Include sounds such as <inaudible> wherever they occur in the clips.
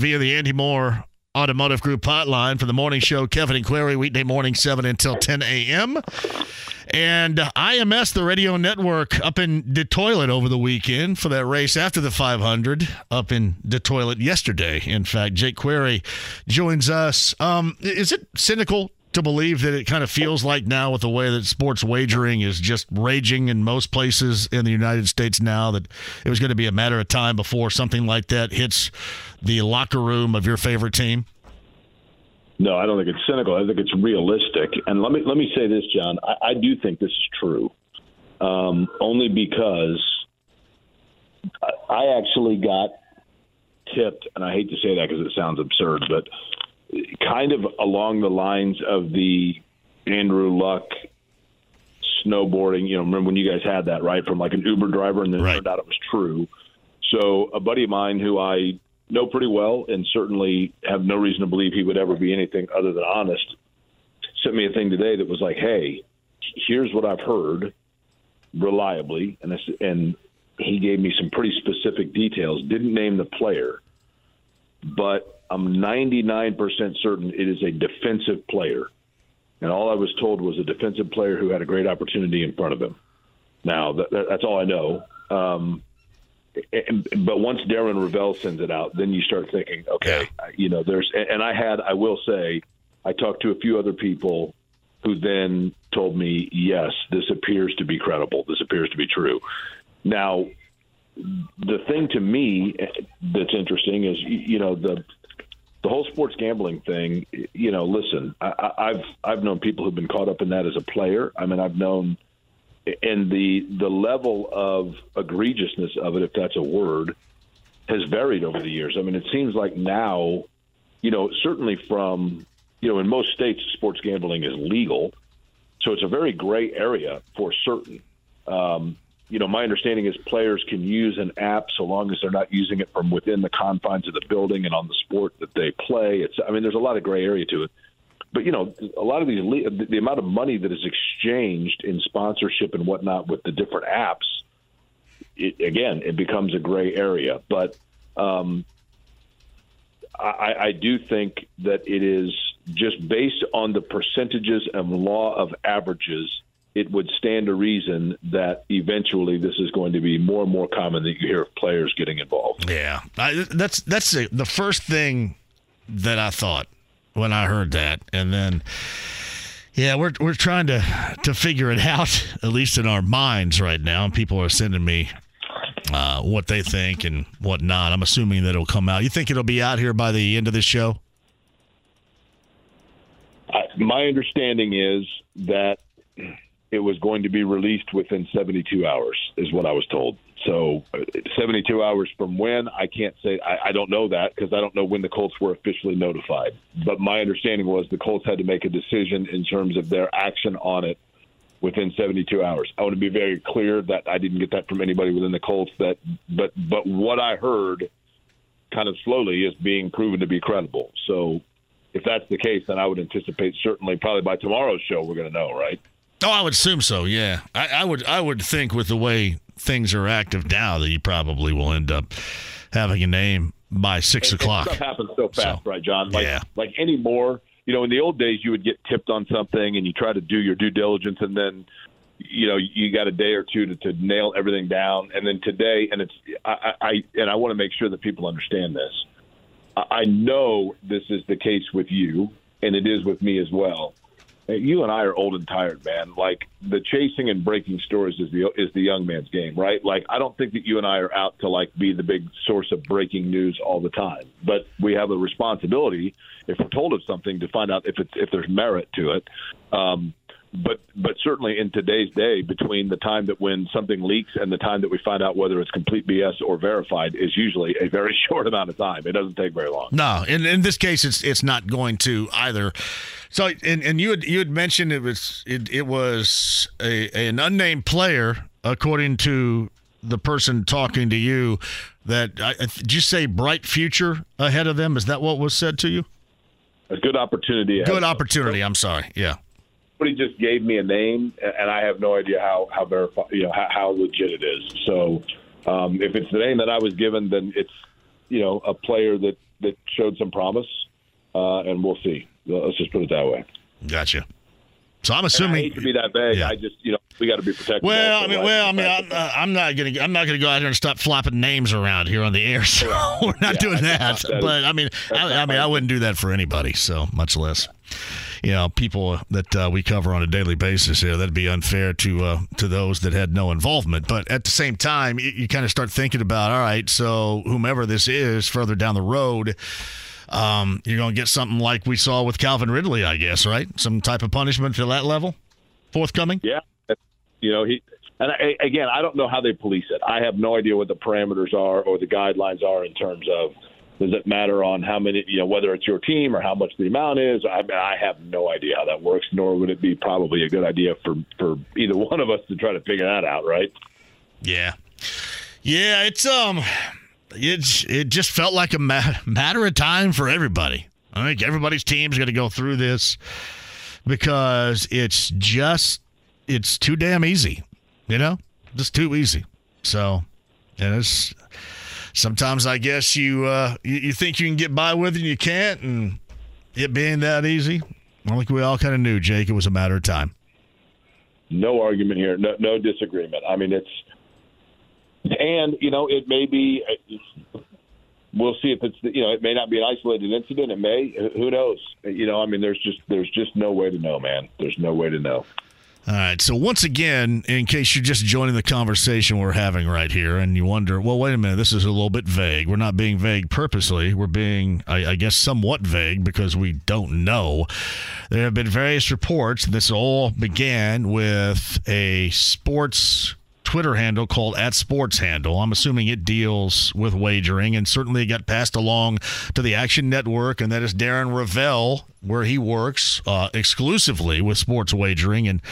Via the Andy Moore Automotive Group hotline for the morning show, Kevin and Query, weekday morning, 7 until 10 a.m. And IMS, the radio network, up in the toilet over the weekend for that race after the 500, up in the toilet yesterday. In fact, Jake Query joins us. Um, is it cynical to believe that it kind of feels like now with the way that sports wagering is just raging in most places in the United States now that it was going to be a matter of time before something like that hits the locker room of your favorite team? No, I don't think it's cynical. I think it's realistic. And let me let me say this, John. I, I do think this is true, um, only because I actually got tipped, and I hate to say that because it sounds absurd, but kind of along the lines of the Andrew Luck snowboarding. You know, remember when you guys had that right from like an Uber driver, and then right. it turned out it was true. So a buddy of mine who I know pretty well and certainly have no reason to believe he would ever be anything other than honest, sent me a thing today that was like, "Hey, here's what I've heard reliably," and this, and he gave me some pretty specific details. Didn't name the player, but I'm 99% certain it is a defensive player. And all I was told was a defensive player who had a great opportunity in front of him. Now, that, that's all I know. Um, and, but once Darren Rovell sends it out, then you start thinking, okay, yeah. you know, there's, and I had, I will say, I talked to a few other people who then told me, yes, this appears to be credible. This appears to be true. Now, the thing to me that's interesting is, you know, the, the whole sports gambling thing, you know, listen, I, I've, I've known people who've been caught up in that as a player. I mean, I've known, and the the level of egregiousness of it, if that's a word, has varied over the years. I mean, it seems like now, you know, certainly from you know, in most states, sports gambling is legal, so it's a very gray area for certain. Um, you know, my understanding is players can use an app so long as they're not using it from within the confines of the building and on the sport that they play. It's, I mean, there's a lot of gray area to it but you know, a lot of these the amount of money that is exchanged in sponsorship and whatnot with the different apps, it, again, it becomes a gray area. But um, I, I do think that it is just based on the percentages and law of averages. It would stand to reason that eventually this is going to be more and more common that you hear of players getting involved. Yeah, I, that's that's the first thing that I thought when I heard that, and then. Yeah, we're we're trying to to figure it out, <laughs> at least in our minds right now. And people are sending me uh, what they think and what not. I'm assuming that it'll come out. You think it'll be out here by the end of this show? I, my understanding is that it was going to be released within 72 hours, is what I was told. So, uh, 72 hours from when, I can't say. I, I don't know that because I don't know when the Colts were officially notified. But my understanding was the Colts had to make a decision in terms of their action on it within 72 hours. I want to be very clear that I didn't get that from anybody within the Colts. That, but but what I heard, kind of slowly, is being proven to be credible. So, if that's the case, then I would anticipate certainly probably by tomorrow's show we're going to know, right? Oh, I would assume so. Yeah, I, I, would. I would think with the way things are active now that you probably will end up having a name by six and, o'clock. And stuff happens so fast, so, right, John? Like, yeah. Like anymore, you know, in the old days, you would get tipped on something and you try to do your due diligence, and then you know you got a day or two to, to nail everything down. And then today, and it's I, I and I want to make sure that people understand this. I know this is the case with you, and it is with me as well you and I are old and tired, man. Like the chasing and breaking stories is the is the young man's game, right? Like I don't think that you and I are out to like be the big source of breaking news all the time, but we have a responsibility if we're told of something to find out if it's if there's merit to it. Um, but but certainly in today's day, between the time that when something leaks and the time that we find out whether it's complete BS or verified is usually a very <laughs> short amount of time. It doesn't take very long. No, in in this case, it's it's not going to either. So, and, and you had you had mentioned it was it, it was a, an unnamed player, according to the person talking to you. That did you say bright future ahead of them? Is that what was said to you? A good opportunity. Good opportunity. I'm sorry. Yeah somebody just gave me a name, and I have no idea how how verified, you know, how, how legit it is. So, um, if it's the name that I was given, then it's you know a player that that showed some promise, uh, and we'll see. Let's just put it that way. Gotcha. So I'm assuming and I hate to be that vague. Yeah. I just you know we got to be protected. Well, I mean, well, I mean, I'm, uh, I'm, not gonna I'm not gonna go out here and stop flopping names around here on the air. <laughs> So we're not yeah, doing that. that but I mean, I, I mean, I wouldn't do that for anybody. So much less you know people that uh, we cover on a daily basis here. That'd be unfair to uh, to those that had no involvement. But at the same time, you, you kind of start thinking about all right, so whomever this is further down the road. Um, you're going to get something like we saw with Calvin Ridley, I guess, right? Some type of punishment to that level forthcoming. Yeah, you know he and I, again, I don't know how they police it. I have no idea what the parameters are or the guidelines are in terms of does it matter on how many, you know, whether it's your team or how much the amount is? I mean, I have no idea how that works, nor would it be probably a good idea for for either one of us to try to figure that out, right? Yeah, yeah. It's um, it's it just felt like a matter of time for everybody. I think everybody's team's going to go through this because it's just it's too damn easy, you know, just too easy. So, and it's sometimes I guess you, uh, you, you think you can get by with it and you can't, and it being that easy, I think we all kind of knew, Jake, it was a matter of time. No argument here, no, no disagreement. I mean, it's and you know it may be. Uh, we'll see if it's you know it may not be an isolated incident. It may. Who knows? You know, I mean, there's just there's just no way to know, man. There's no way to know. All right. So once again, in case you're just joining the conversation we're having right here, and you wonder, well, wait a minute, this is a little bit vague. We're not being vague purposely. We're being, I, I guess, somewhat vague because we don't know. There have been various reports. This all began with a sports Twitter handle called at Sports Handle. I'm assuming it deals with wagering, and certainly it got passed along to the Action Network, and that is Darren Rovell, where he works uh, exclusively with sports wagering, and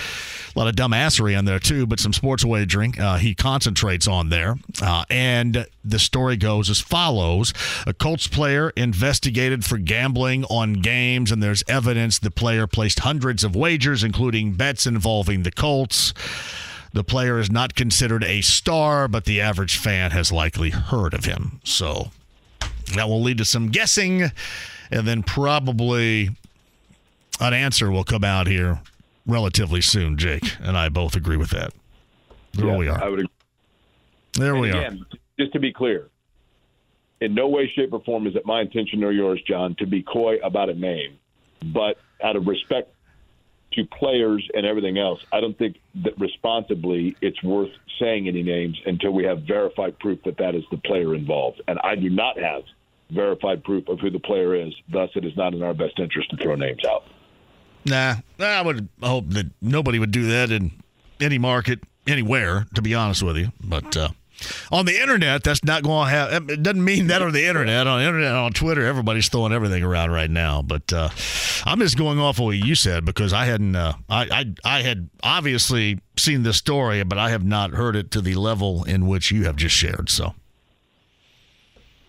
a lot of dumbassery on there too, but some sports wagering uh, he concentrates on there. Uh, and the story goes as follows: A Colts player investigated for gambling on games, and there's evidence the player placed hundreds of wagers, including bets involving the Colts. The player is not considered a star, but the average fan has likely heard of him. So that will lead to some guessing, and then probably an answer will come out here relatively soon. Jake and I both agree with that. There yeah, we are. I would agree. There and we again, are. Just to be clear, in no way, shape, or form is it my intention or yours, John, to be coy about a name. But out of respect to players and everything else, I don't think that responsibly it's worth saying any names until we have verified proof that that is the player involved. And I do not have verified proof of who the player is. Thus, it is not in our best interest to throw names out. Nah, I would hope that nobody would do that in any market, anywhere, to be honest with you. But uh, on the internet, that's not going to have. It doesn't mean that on the internet. On the internet, on Twitter, everybody's throwing everything around right now. But uh, I'm just going off of what you said because I hadn't. Uh, I, I I had obviously seen this story, but I have not heard it to the level in which you have just shared. So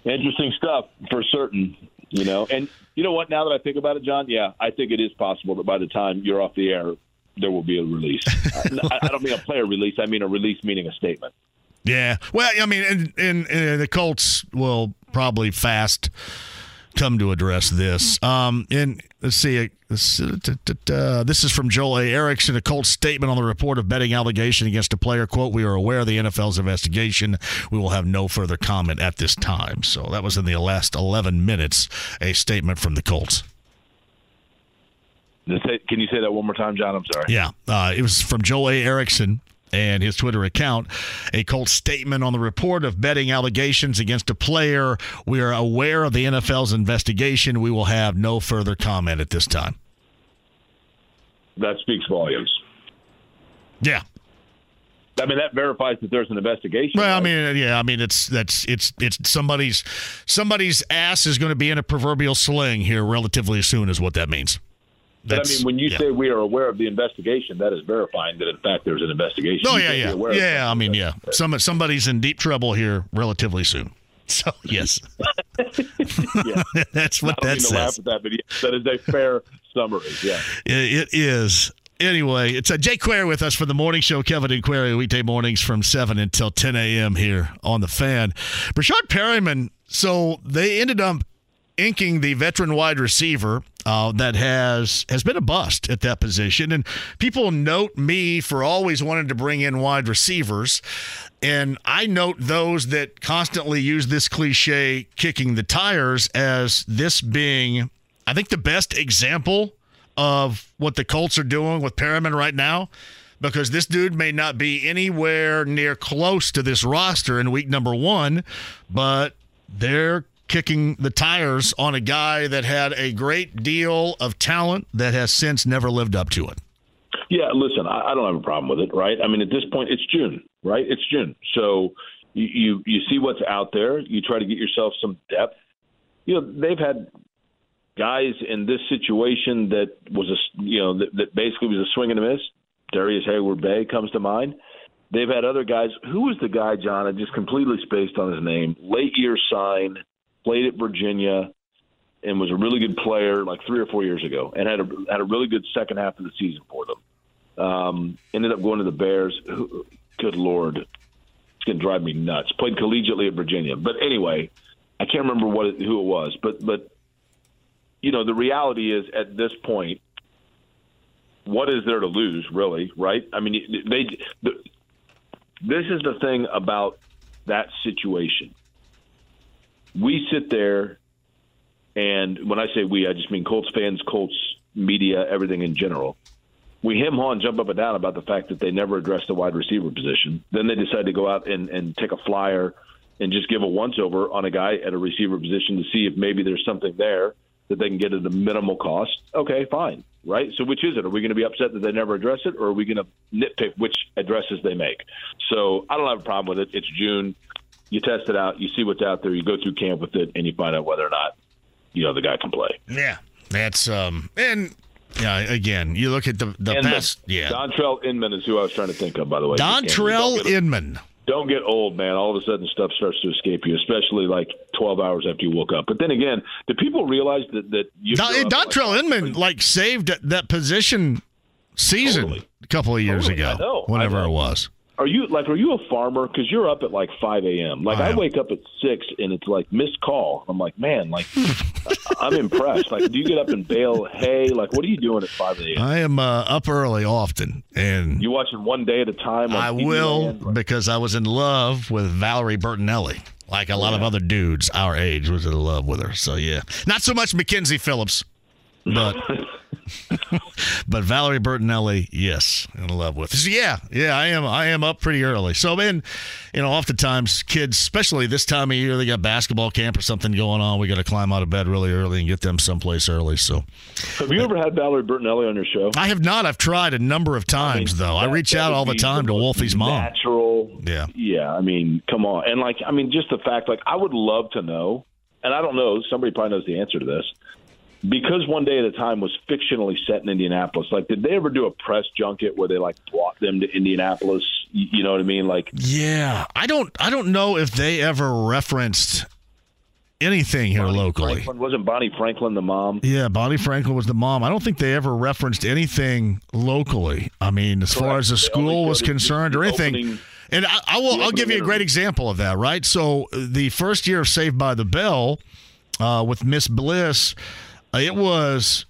interesting stuff for certain. You know, and you know what? Now that I think about it, John, yeah, I think it is possible that by the time you're off the air, there will be a release. <laughs> I, I don't mean a player release. I mean a release meaning a statement. Yeah. Well, I mean, and, and, and the Colts will probably fast come to address this. Um, and let's see, this, uh, this is from Joel A. Erickson, a Colts statement on the report of betting allegation against a player. "Quote: We are aware of the NFL's investigation. We will have no further comment at this time." So that was in the last 11 minutes, a statement from the Colts. Can you say that one more time, John? I'm sorry. Yeah, uh, it was from Joel A. Erickson and his Twitter account. A Colts statement on the report of betting allegations against a player. We are aware of the NFL's investigation. We will have no further comment at this time. that speaks volumes. Yeah. I mean that verifies that there's an investigation. Well, I mean, yeah, I mean, it's that's it's it's somebody's somebody's ass is going to be in a proverbial sling here relatively soon, is what that means. But I mean, when you yeah. say we are aware of the investigation, that is verifying that in fact there's an investigation. Oh yeah, yeah, yeah. I mean, yeah. Some somebody's in deep trouble here relatively soon. <laughs> So yes, <laughs> Yeah. <laughs> that's what that mean to laugh says. at that, but yeah, that is a fair summary. Yeah. It, it is. Anyway, it's a Jay Query with us for the morning show. Kevin and Query weekday mornings from seven until ten a.m. here on the Fan. Breshad Perriman. So they ended up inking the veteran wide receiver uh, that has has been a bust at that position, and people note me for always wanting to bring in wide receivers. And I note those that constantly use this cliche, kicking the tires, as this being, I think, the best example of what the Colts are doing with Perriman right now because this dude may not be anywhere near close to this roster in week number one, but they're kicking the tires on a guy that had a great deal of talent that has since never lived up to it. Yeah, listen, I, I don't have a problem with it, right? I mean, at this point, it's June, right? It's June, so you, you you see what's out there. You try to get yourself some depth. You know, they've had guys in this situation that was a you know that, that basically was a swing and a miss. Darrius Heyward-Bey comes to mind. They've had other guys. Who was the guy, John? I just completely spaced on his name. Late year sign, played at Virginia, and was a really good player like three or four years ago, and had a had a really good second half of the season for them. Um, ended up going to the Bears. Good lord, it's gonna drive me nuts. Played collegiately at Virginia, but anyway, I can't remember what it, who it was. But but you know the reality is at this point, what is there to lose, really? Right? I mean, they. The, this is the thing about that situation. We sit there, and when I say we, I just mean Colts fans, Colts media, everything in general. We haw and jump up and down about the fact that they never addressed the wide receiver position. Then they decide to go out and, and take a flyer and just give a once over on a guy at a receiver position to see if maybe there's something there that they can get at a minimal cost. Okay, fine. Right? So which is it? Are we going to be upset that they never address it or are we going to nitpick which addresses they make? So I don't have a problem with it. It's June. You test it out, you see what's out there, you go through camp with it and you find out whether or not you know the guy can play. Yeah, that's um, and yeah, again, you look at the the And past, yeah, Dontrelle Inman is who I was trying to think of, by the way. Don Don't Terrell Inman. Don't get old, man. All of a sudden, stuff starts to escape you, especially like 12 hours after you woke up. But then again, do people realize that that you Don, Dontrelle like, Inman like saved that position season Totally. a couple of years Totally, ago, whenever it was. Are you like are you a farmer? Because you're up at like 5 a.m. Like I I, wake up at six and it's like missed call. I'm like, man, like <laughs> I'm impressed. Like, do you get up and bale hay? Like, what are you doing at 5 a.m.? I am uh, up early often, and You watching one day at a time? I TV will? Like, because I was in love with Valerie Bertinelli. Like a lot of other dudes our age was in love with her. So yeah, not so much Mackenzie Phillips, but <laughs> <laughs> but Valerie Bertinelli, yes, in love with. So yeah, yeah, I am. I am up pretty early. So man, you know, oftentimes kids, especially this time of year, they got basketball camp or something going on. We got to climb out of bed really early and get them someplace early. So Have you ever had Valerie Bertinelli on your show? I have not. I've tried a number of times though. I reach out all the time to most Wolfie's mom. Natural. Yeah. Yeah. I mean, come on. And like, I mean, just the fact, like, I would love to know, and I don't know, somebody probably knows the answer to this. Because one day at a time was fictionally set in Indianapolis. Like, did they ever do a press junket where they like brought them to Indianapolis? You, know what I mean? Like, Yeah, I don't. I don't know if they ever referenced anything here Bonnie locally. Franklin, wasn't Bonnie Franklin the mom? Yeah, Bonnie Franklin was the mom. I don't think they ever referenced anything locally. I mean, as far as the school was concerned or anything. opening- and I, I will. I'll give you a great example of that. Right. So uh, the first year of Saved by the Bell uh, with Miss Bliss, it was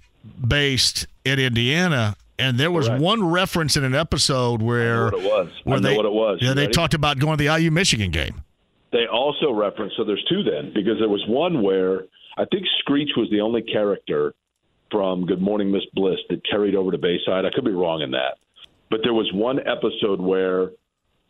based in Indiana. And there was Correct. one reference in an episode where what it was. I where know they, what it was. Yeah, they ready? talked about going to the IU Michigan game. They also referenced, so there's two then, because there was one where I think Screech was the only character from Good Morning Miss Bliss that carried over to Bayside. I could be wrong in that. But there was one episode where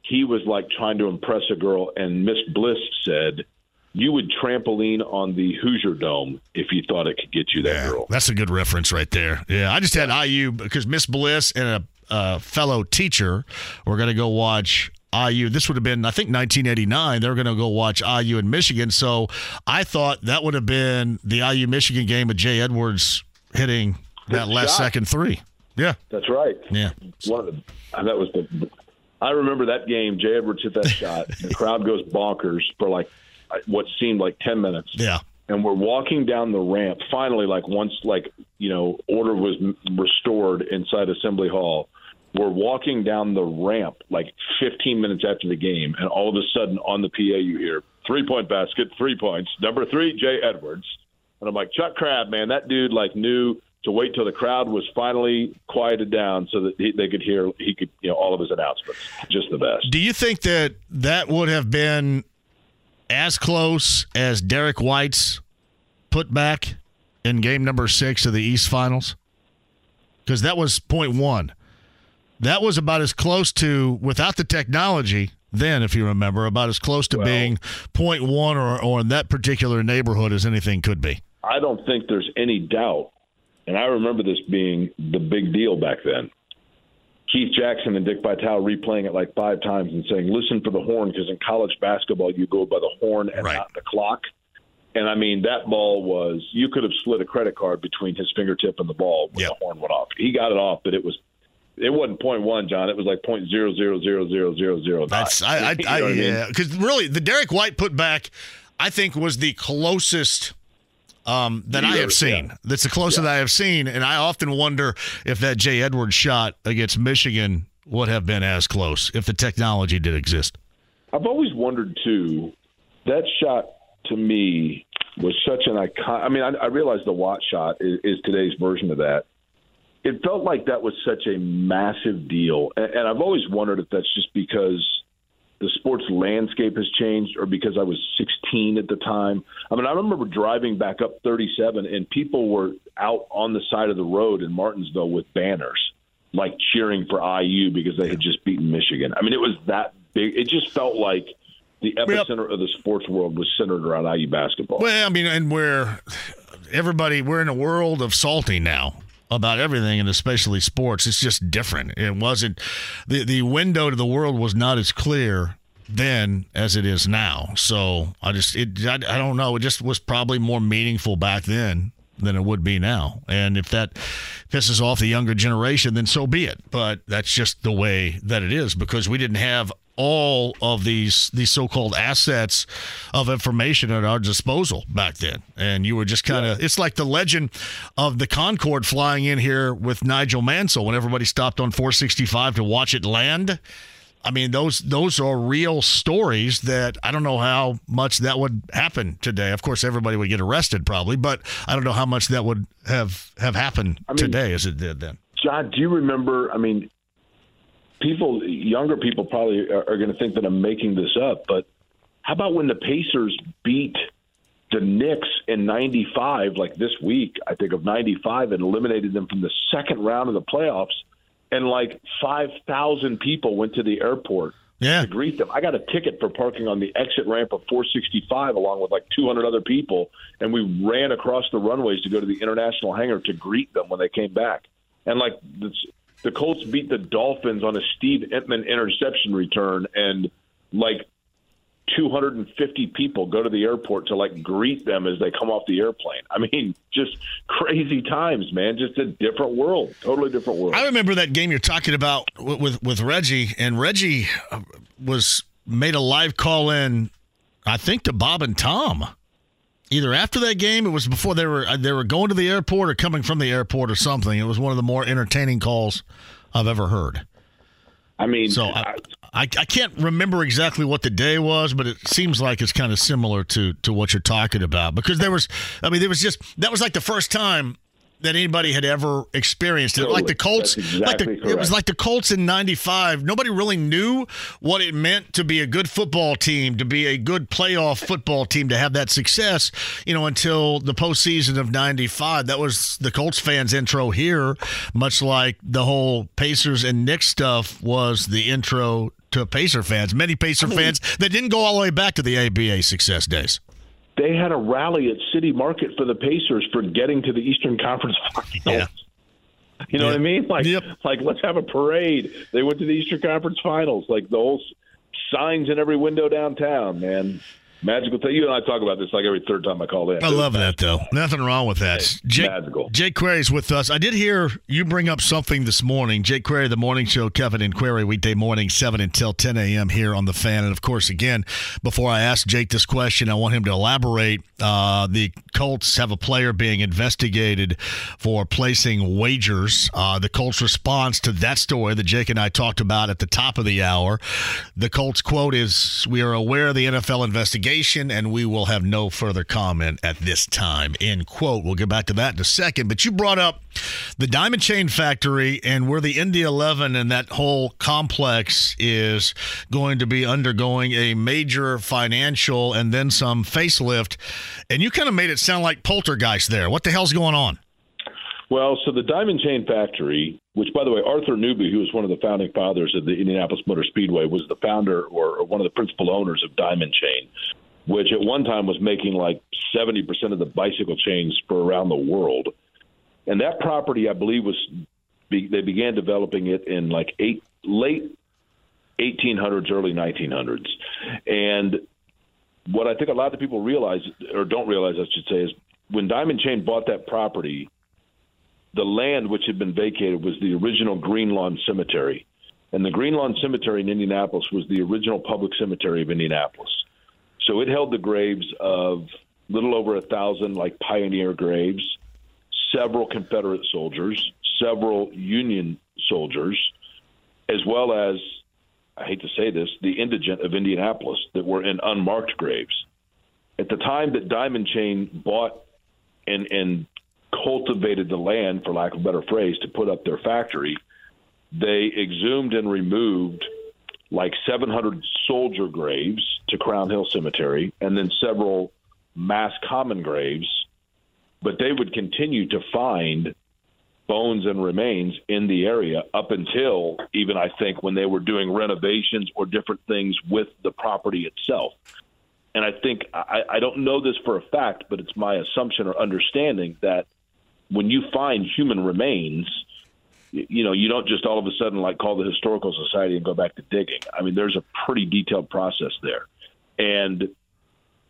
he was like trying to impress a girl, and Miss Bliss said, you would trampoline on the Hoosier Dome if you thought it could get you that Yeah, girl. that's a good reference right there. Yeah, I just had IU because Miss Bliss and a, a fellow teacher were going to go watch IU. This would have been, I think, 1989. They were going to go watch IU in Michigan. So I thought that would have been the IU Michigan game with Jay Edwards hitting that Good last shot. second three. Yeah, That's right. yeah. One of the that was the. I remember that game. Jay Edwards hit that <laughs> shot. The crowd goes bonkers for like what seemed like ten minutes. Yeah. and we're walking down the ramp. Finally, like once like you know order was restored inside Assembly Hall, we're walking down the ramp like 15 minutes after the game, and all of a sudden on the PA you hear three point basket, three points, number three Jay Edwards, and I'm like Chuck Crabb, man, that dude like knew to wait till the crowd was finally quieted down so that he, they could hear he could you know all of his announcements. Just the best. Do you think that that would have been as close as Derrick White's putback in game number six of the East Finals? Because that was point one. That was about as close to, without the technology, then, if you remember, about as close to Well- being point one or, or in that particular neighborhood as anything could be. I don't think there's any doubt, and I remember this being the big deal back then. Keith Jackson and Dick Vitale replaying it like five times and saying, "Listen for the horn," because in college basketball you go by the horn and Right. not the clock. And I mean, that ball was you could have slid a credit card between his fingertip and the ball when Yep. the horn went off. He got it off, but it was it wasn't point one, John. It was like point zero zero zero zero zero zero. That's I, I, <laughs> I I mean? yeah, because really the Derrick White putback, I think was the closest um, that I have seen. yeah. That's the closest that I have seen, and I often wonder if that Jay Edwards shot against Michigan would have been as close if the technology did exist. I've always wondered too. That shot to me was such an icon. I mean, I, I realize the Watt shot is, is today's version of that. It felt like that was such a massive deal, and, and I've always wondered if that's just because the sports landscape has changed, or because I was 16 at the time. I mean, I remember driving back up 37, and people were out on the side of the road in Martinsville with banners, like cheering for IU because they had just beaten Michigan. I mean, it was that big. It just felt like the epicenter of the sports world was centered around IU basketball. Well, I mean, and we're everybody we're in a world of salty now about everything, and especially sports. It's just different. It wasn't the the window to the world was not as clear then as it is now. So I just it I, I don't know. It just was probably more meaningful back then than it would be now. And if that pisses off the younger generation, then so be it. But that's just the way that it is because we didn't have all of these these so-called assets of information at our disposal back then and you were just kind of it's like the legend of the concorde flying in here with nigel mansell when everybody stopped on 465 to watch it land I mean, those those are real stories that I don't know how much that would happen today. Of course, everybody would get arrested probably, but I don't know how much that would have have happened mean- today as it did then. John, do you remember? I mean, people, younger people probably are, are going to think that I'm making this up, but how about when the Pacers beat the Knicks in '95, like this week, I think of '95, and eliminated them from the second round of the playoffs, and like 5,000 people went to the airport Yeah. to greet them. I got a ticket for parking on the exit ramp of 465 along with like 200 other people, and we ran across the runways to go to the international hangar to greet them when they came back. And like the, Colts beat the Dolphins on a Steve Emtman interception return, and like 250 people go to the airport to like greet them as they come off the airplane. I mean, just crazy times, man. Just a different world, totally different world. I remember that game you're talking about with with, with Reggie, and Reggie uh, was made a live call in, I think to Bob and Tom. Either after that game, it was before they were uh, they were going to the airport or coming from the airport or something. It was one of the more entertaining calls I've ever heard. I mean, So I, I, I can't remember exactly what the day was, but it seems like it's kind of similar to to what you're talking about because there was, I mean, there was just that was like the first time that anybody had ever experienced it. Like the Colts, That's like exactly the, it was like the Colts in '95. Nobody really knew what it meant to be a good football team, to be a good playoff football team, to have that success. You know, until the postseason of '95. That was the Colts fans' intro here, much like the whole Pacers and Knicks stuff was the intro to Pacer fans. Many Pacer <laughs> fans that didn't go all the way back to the ABA success days. They had a rally at City Market for the Pacers for getting to the Eastern Conference <laughs> Finals. Yeah. You know what I mean? Like, Yep. like let's have a parade. They went to the Eastern Conference Finals. Like the whole signs in every window downtown, man. Magical thing. You and I talk about this like every third time I call in. I love that though. Nothing wrong with that. Jake, magical. Jake Query's with us. I did hear you bring up something this morning. Jake Query, the morning show, Kevin and Query, weekday morning, 7 until 10 a.m. here on The Fan. And of course, again, before I ask Jake this question, I want him to elaborate. Uh, the Colts have a player being investigated for placing wagers. Uh, the Colts' response to that story that Jake and I talked about at the top of the hour, the Colts quote is We are aware of the NFL investigation and we will have no further comment at this time. End quote. We'll get back to that in a second. But you brought up the Diamond Chain Factory and where the Indy 11 and that whole complex is going to be undergoing a major financial and then some facelift. And you kind of made it sound like poltergeist there. What the hell's going on? Well, so the Diamond Chain Factory, which, by the way, Arthur Newby, who was one of the founding fathers of the Indianapolis Motor Speedway, was the founder or one of the principal owners of Diamond Chain, which at one time was making like 70% of the bicycle chains for around the world. And that property, I believe, was they began developing it in like eight, late 1800s, early 1900s. And what I think a lot of people realize, or don't realize, I should say, is when Diamond Chain bought that property, the land which had been vacated was the original Green Lawn Cemetery. And the Green Lawn Cemetery in Indianapolis was the original public cemetery of Indianapolis. So it held the graves of little over a thousand like pioneer graves, several Confederate soldiers, several Union soldiers, as well as I hate to say this, the indigent of Indianapolis that were in unmarked graves. At the time that Diamond Chain bought and and cultivated the land, for lack of a better phrase, to put up their factory, they exhumed and removed like 700 soldier graves to Crown Hill Cemetery and then several mass common graves. But they would continue to find bones and remains in the area up until even I think when they were doing renovations or different things with the property itself. And I think I, I don't know this for a fact, but it's my assumption or understanding that when you find human remains, you know, you don't just all of a sudden like call the historical society and go back to digging. I mean, there's a pretty detailed process there. And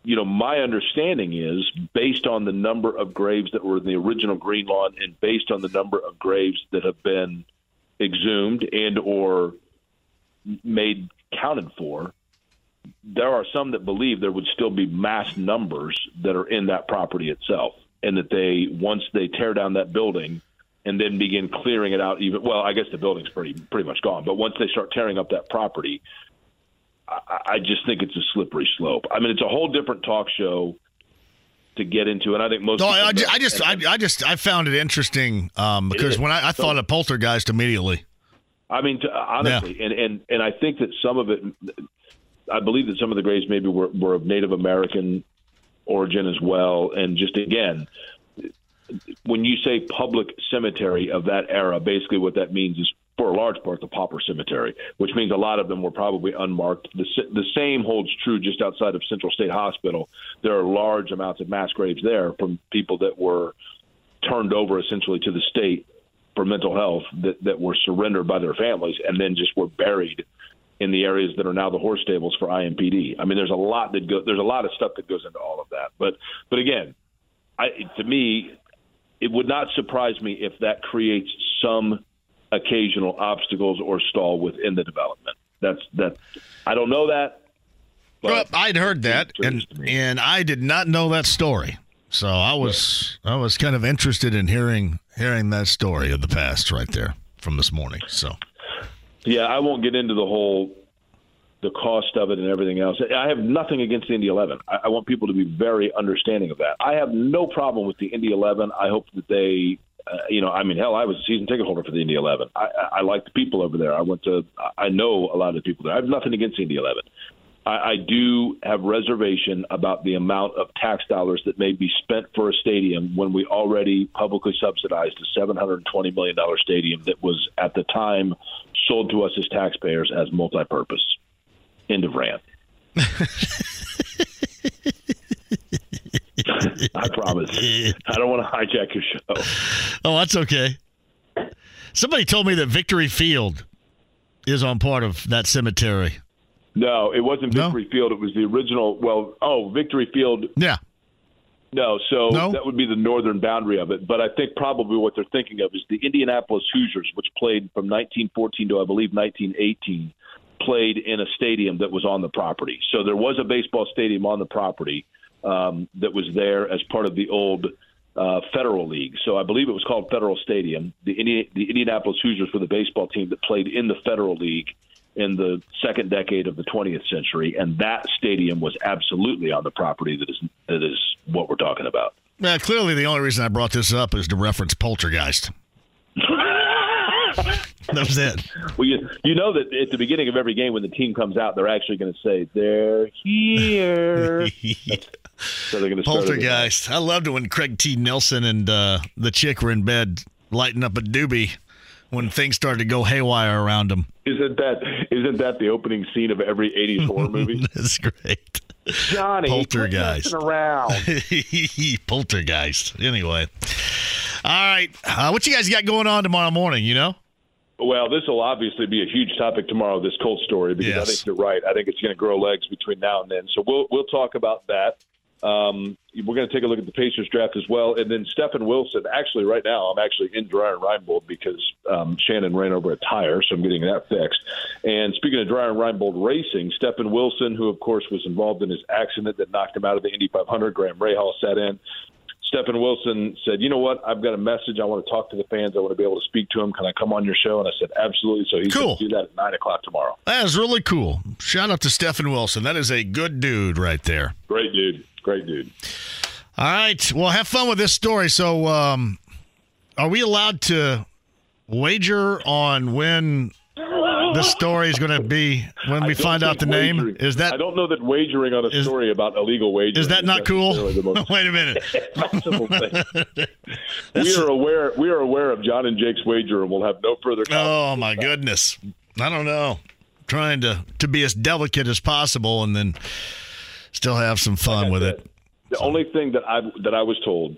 you know, my understanding is based on the number of graves that were in the original Green Lawn and based on the number of graves that have been exhumed and or made counted for, there are some that believe there would still be mass numbers that are in that property itself, and that they once they tear down that building and then begin clearing it out, even well, I guess the building's pretty pretty much gone, but once they start tearing up that property, I, I just think it's a slippery slope. I mean, it's a whole different talk show to get into, and I think most. No, people I, I. I just, I, I just, I found it interesting um, because when I, I thought of poltergeist immediately. I mean, to, honestly, and, and and I think that some of it, I believe that some of the graves maybe were, were of Native American origin as well, and just again, when you say public cemetery of that era, basically what that means is for a large part the pauper cemetery, which means a lot of them were probably unmarked. The, the same holds true just outside of Central State Hospital. There are large amounts of mass graves there from people that were turned over essentially to the state for mental health that, that were surrendered by their families and then just were buried in the areas that are now the horse stables for IMPD. I mean, there's a lot that go, there's a lot of stuff that goes into all of that. But but again, I, to me, it would not surprise me if that creates some occasional obstacles or stall within the development. That's that. I don't know that. Well, I'd heard that, and and I did not know that story. So I was I was kind of interested in hearing hearing that story of the past right there from this morning. So Yeah, I won't get into the whole the cost of it and everything else. I have nothing against the Indy 11. I, I want people to be very understanding of that. I have no problem with the Indy 11. I hope that they, uh, you know, I mean, hell, I was a season ticket holder for the Indy 11. I, I, like the people over there. I went to, I know a lot of the people there. I have nothing against the Indy 11. I, I do have reservation about the amount of tax dollars that may be spent for a stadium when we already publicly subsidized a $720 million stadium that was at the time sold to us as taxpayers as multi-purpose. End of rant. <laughs> I promise. I don't want to hijack your show. Oh, that's okay. Somebody told me that Victory Field is on part of that cemetery. No, it wasn't No? Victory Field. It was the original. Well, oh, Victory Field. Yeah. No, so No? that would be the northern boundary of it. But I think probably what they're thinking of is the Indianapolis Hoosiers, which played from 1914 to I believe 1918, played in a stadium that was on the property. So there was a baseball stadium on the property um, that was there as part of the old uh, Federal League. So I believe it was called Federal Stadium. The, Indi- the Indianapolis Hoosiers were the baseball team that played in the Federal League in the second decade of the 20th century, and that stadium was absolutely on the property that is that is what we're talking about. Well, clearly the only reason I brought this up is to reference Poltergeist. <laughs> that was it. Well, you, you know that at the beginning of every game when the team comes out, they're actually going to say they're here. <laughs> so they're going to Poltergeist. I loved it when Craig T. Nelson and uh, the chick were in bed lighting up a doobie when things started to go haywire around him. Isn't that isn't that the opening scene of every '80s horror <laughs> movie? That's great. Johnny, Poltergeist. around. <laughs> Poltergeist. Anyway. All right. Uh, what you guys got going on tomorrow morning, you know? Well, this will obviously be a huge topic tomorrow. This Colt story, because I think you're right. I think it's going to grow legs between now and then. So we'll we'll talk about that. Um, we're going to take a look at the Pacers draft as well, and then Stefan Wilson. Actually, right now I'm actually in Dreyer and Reinbold because um, Shannon ran over a tire, so I'm getting that fixed. And speaking of Dreyer and Reinbold racing, Stefan Wilson, who of course was involved in his accident that knocked him out of the Indy 500, Graham Rahal sat in. Stefan Wilson said, "You know what? I've got a message. I want to talk to the fans. I want to be able to speak to them. Can I come on your show?" And I said, "Absolutely." So he's Cool. going to do that at nine o'clock tomorrow. That is really cool. Shout out to Stefan Wilson. That is a good dude right there. Great dude. Great dude. All right. Well, have fun with this story. So, um, are we allowed to wager on when this story is going to be when we find out the name? Is I that don't know that wagering on a is- story about illegal wagering is that not cool? the most <laughs> Wait a minute. <laughs> thing. <laughs> we are aware. We are aware of John and Jake's wager, and we'll have no further. Oh my goodness. I don't know. Trying to to be as delicate as possible and then still have some fun with it. The only thing that I that I was told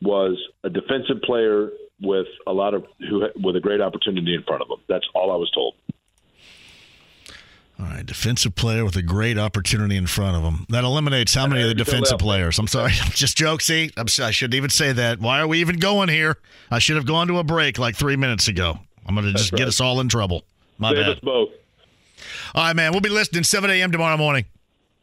was a defensive player with a lot of who with a great opportunity in front of him. That's all I was told. All right, defensive player with a great opportunity in front of him. That eliminates how many of the defensive players? I'm sorry, <laughs> just joke. See, I'm, si shouldn't even say that. Why are we even going here? I should have gone to a break like three minutes ago. I'm going to just get us all in trouble. My Save bad. us both. All right, man. We'll be listening 7 a.m. tomorrow morning.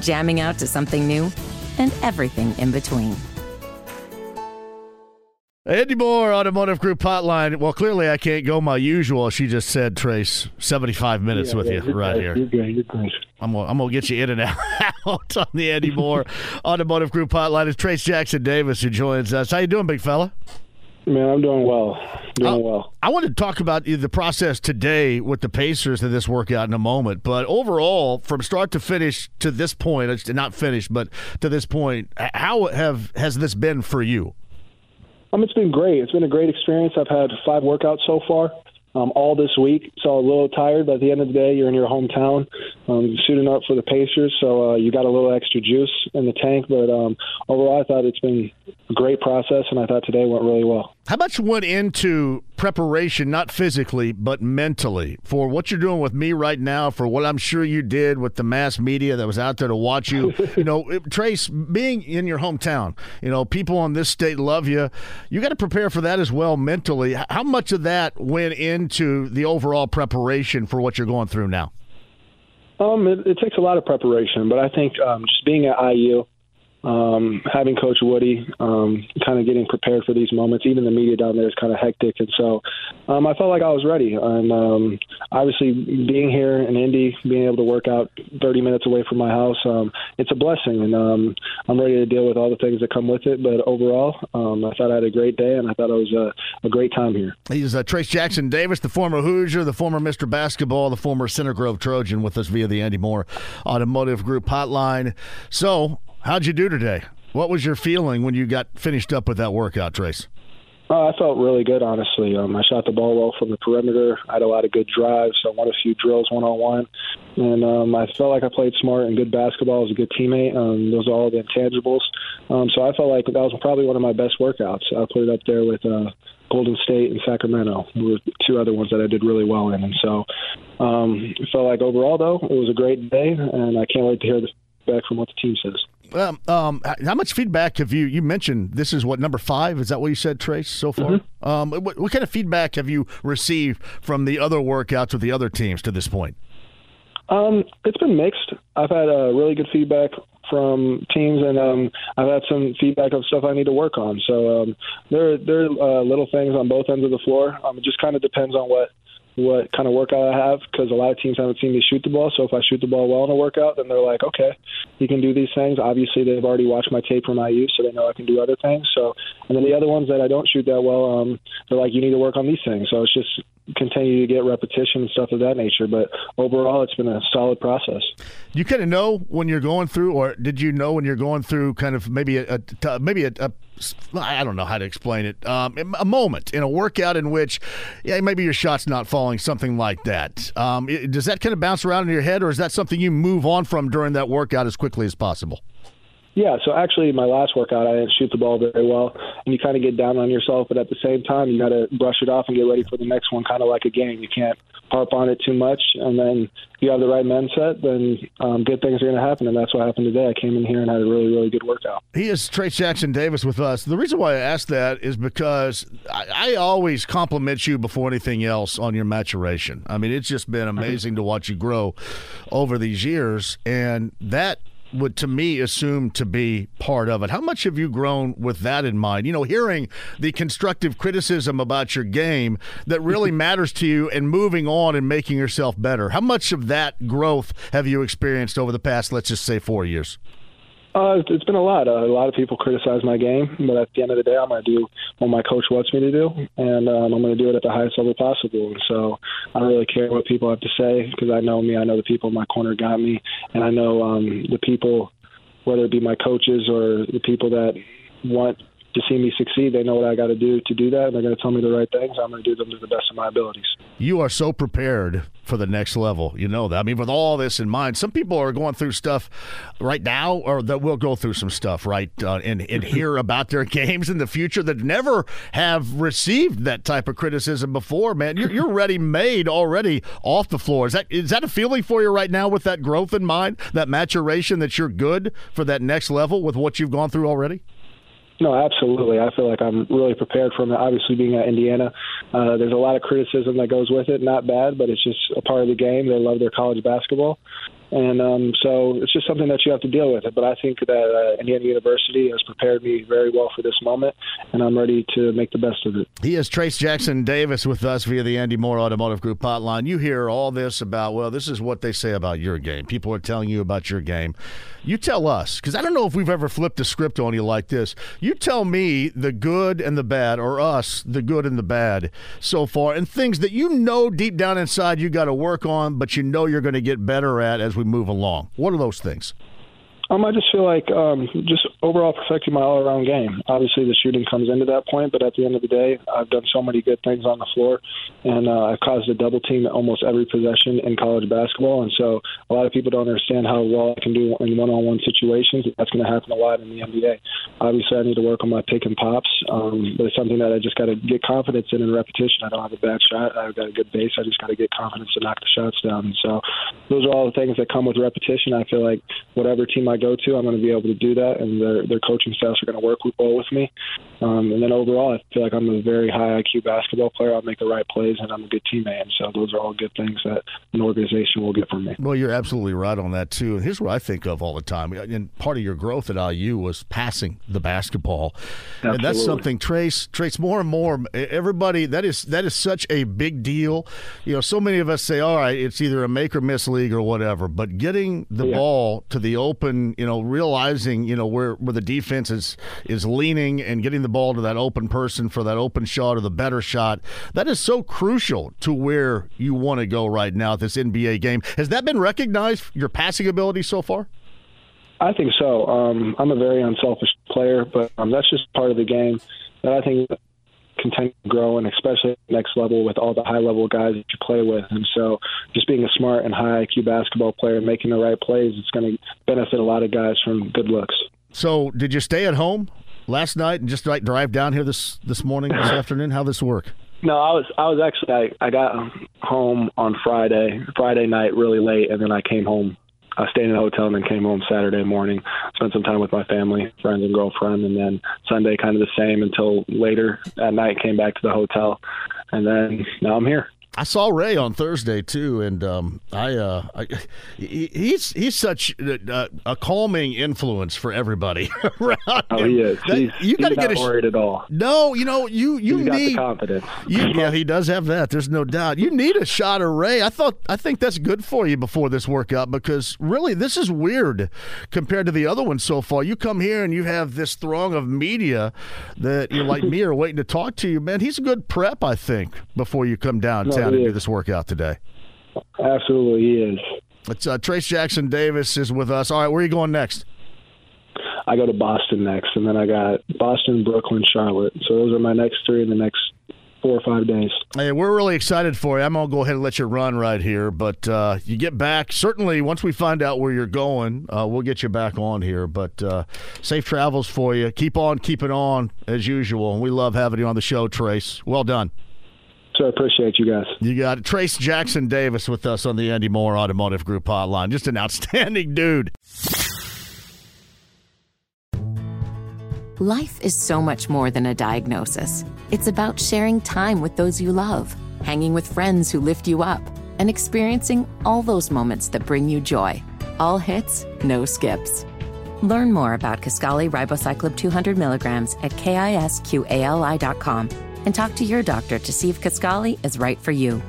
jamming out to something new, and everything in between. Andy Moore, Automotive Group Hotline. Well, clearly I can't go my usual. She just said, Trayce, 75 minutes with you right here. You're good. You're good. I'm gonna, I'm gonna get you in and <laughs> out on the Andy Moore Automotive Group Hotline. It's Trayce Jackson Davis who joins us. How you doing, big fella? Man, I'm doing well. Doing Uh, well. I want to talk about the process today with the Pacers and this workout in a moment. But overall, from start to finish to this point, not finished, but to this point, how have has this been for you? Um, it's been great. It's been a great experience. I've had five workouts so far, um, all this week. So a little tired, but at the end of the day, you're in your hometown, um, suiting up for the Pacers. So uh, you got a little extra juice in the tank. But um, overall, I thought it's been a great process, and I thought today went really well. How much went into preparation, not physically, but mentally, for what you're doing with me right now, for what I'm sure you did with the mass media that was out there to watch you? you know, Trayce, being in your hometown, you know, people on this state love you. You got to prepare for that as well mentally. How much of that went into the overall preparation for what you're going through now? Um, it, it takes a lot of preparation, but I think um, just being at IU, um, having Coach Woody, um, kind of getting prepared for these moments. Even the media down there is kind of hectic, and so um, I felt like I was ready. And um, obviously, being here in Indy, being able to work out 30 minutes away from my house, um, it's a blessing, and um, I'm ready to deal with all the things that come with it. But overall, um, I thought I had a great day, and I thought it was a, a great time here. He's uh, Trayce Jackson Davis, the former Hoosier, the former Mr. Basketball, the former Center Grove Trojan, with us via the Andy Moore Automotive Group hotline. So, How'd you do today? What was your feeling when you got finished up with that workout, Trayce? Uh, I felt really good, honestly. Um, I shot the ball well from the perimeter. I had a lot of good drives. I won a few drills one on one, and um, I felt like I played smart and good basketball. I was a good teammate. Um, those are all the intangibles. Um, so I felt like that was probably one of my best workouts. I put it up there with uh, Golden State and Sacramento. Were two other ones that I did really well in, and so um, I felt like overall, though, it was a great day, and I can't wait to hear the feedback from what the team says. Um, um, how much feedback have you? You mentioned this is what number five. Is that what you said, Trayce? So far, mm-hmm. um, what, what, kind of feedback have you received from the other workouts with the other teams to this point? Um, it's been mixed. I've had uh, really good feedback from teams, and um, I've had some feedback of stuff I need to work on. So um, there, there are uh, little things on both ends of the floor. Um, it just kind of depends on what what kind of workout I have because a lot of teams haven't seen me shoot the ball. So if I shoot the ball well in a workout, then they're like, okay, you can do these things. Obviously, they've already watched my tape from IU, so they know I can do other things. So, and then the other ones that I don't shoot that well, um, they're like, you need to work on these things. So it's just continue to get repetition and stuff of that nature. But overall, it's been a solid process. You kind of know when you're going through, or did you know when you're going through kind of maybe a, a maybe a, a I don't know how to explain it. Um, a moment in a workout in which, yeah, maybe your shot's not falling, something like that. Um, does that kind of bounce around in your head, or is that something you move on from during that workout as quickly as possible? Yeah, so actually, my last workout, I didn't shoot the ball very well, and you kind of get down on yourself, but at the same time, you got to brush it off and get ready for the next one, kind of like a game. You can't harp on it too much, and then if you have the right mindset, then um, good things are going to happen, and that's what happened today. I came in here and had a really, really good workout. He is Trayce Jackson Davis with us. The reason why I asked that is because I, I always compliment you before anything else on your maturation. I mean, it's just been amazing to watch you grow over these years, and that would to me assume to be part of it. How much have you grown with that in mind? You know, hearing the constructive criticism about your game that really <laughs> matters to you and moving on and making yourself better. How much of that growth have you experienced over the past, let's just say, four years? Uh, it's been a lot. Uh, a lot of people criticize my game, but at the end of the day, I'm going to do what my coach wants me to do, and um, I'm going to do it at the highest level possible. And so I don't really care what people have to say because I know me. I know the people in my corner got me, and I know um, the people, whether it be my coaches or the people that want to see me succeed, they know what I got to do to do that, and they're going to tell me the right things. I'm going to do them to the best of my abilities. You are so prepared for the next level. You know that. I mean, with all this in mind, some people are going through stuff right now, or that will go through some stuff, right, uh, and, and <laughs> hear about their games in the future that never have received that type of criticism before. Man, you're, you're ready made already off the floor. Is that is that a feeling for you right now with that growth in mind, that maturation, that you're good for that next level with what you've gone through already? No, absolutely. I feel like I'm really prepared for it. Obviously, being at Indiana, uh, there's a lot of criticism that goes with it. Not bad, but it's just a part of the game. They love their college basketball, and um, so it's just something that you have to deal with. But I think that uh, Indiana University has prepared me very well for this moment, and I'm ready to make the best of it. He is Trayce Jackson Davis with us via the Andy Moore Automotive Group hotline. You hear all this about, well, this is what they say about your game. People are telling you about your game. You tell us, because I don't know if we've ever flipped a script on you like this. You tell me the good and the bad, or us, the good and the bad so far, and things that you know deep down inside you got to work on, but you know you're going to get better at as we move along? What are those things? Um, I just feel like um, just overall perfecting my all-around game. Obviously, the shooting comes into that point, but at the end of the day, I've done so many good things on the floor, and uh, I've caused a double team almost every possession in college basketball. And so, a lot of people don't understand how well I can do in one-on-one situations. That's going to happen a lot in the NBA. Obviously, I need to work on my pick and pops, um, but it's something that I just got to get confidence in and repetition. I don't have a bad shot. I've got a good base. I just got to get confidence to knock the shots down. And so, those are all the things that come with repetition. I feel like whatever team I go to, I'm going to be able to do that, and their their coaching staffs are going to work well with me. Um, and then overall, I feel like I'm a very high IQ basketball player. I'll make the right plays, and I'm a good teammate. And so those are all good things that an organization will get from me. Well, you're absolutely right on that too. And here's what I think of all the time. And part of your growth at IU was passing the basketball, Absolutely. and that's something Trayce Trayce more and more. Everybody that is that is such a big deal. You know, so many of us say, "All right, it's either a make or miss league or whatever," but getting the Yeah. ball to the open, you know, realizing you know where where the defense is is leaning and getting the ball to that open person for that open shot or the better shot. That is so crucial to where you want to go right now at this NBA game. Has that been recognized? Your passing ability so far? I think so. Um, I'm a very unselfish player, but um, that's just part of the game that I think continue to grow, and especially next level with all the high level guys that you play with. And so, just being a smart and high IQ basketball player, and making the right plays, it's going to benefit a lot of guys from good looks. So, did you stay at home last night and just like drive down here this this morning, this <laughs> afternoon? How this work? No, I was I was actually I, I got home on Friday Friday night really late, and then I came home. I stayed in a hotel and then came home Saturday morning. Spent some time with my family, friends, and girlfriend, and then Sunday kind of the same until later at night. Came back to the hotel, and then now I'm here. I saw Ray on Thursday too, and um, I, uh, I he's he's such a, a calming influence for everybody <laughs> around. Oh, him. he is. That- he's you got to get a worried at all. no. You know you you He's need confidence. You, yeah, he does have that. There's no doubt. You need a shot of Ray. I thought I think that's good for you before this workout because really this is weird compared to the other ones so far. You come here and you have this throng of media that you like me are waiting to talk to you. Man, he's a good prep, I think, before you come down. No, and he do this workout today. Absolutely, he is. It's uh, Trayce Jackson Davis is with us. All right, where are you going next? I go to Boston next, and then I got Boston, Brooklyn, Charlotte. So those are my next three in the next four or five days. Hey, we're really excited for you. I'm gonna go ahead and let you run right here, but uh, you get back. Certainly, once we find out where you're going, uh, we'll get you back on here. But uh, safe travels for you. Keep on keeping on as usual. And we love having you on the show, Trayce. Well done. So I appreciate you guys. You got it. Trayce Jackson Davis with us on the Andy Moore Automotive Group hotline. Just an outstanding dude. Life is so much more than a diagnosis. It's about sharing time with those you love, hanging with friends who lift you up, and experiencing all those moments that bring you joy. All hits, no skips. Learn more about Kisqali Ribociclib 200 milligrams at kisqali.com and talk to your doctor to see if Kisqali is right for you.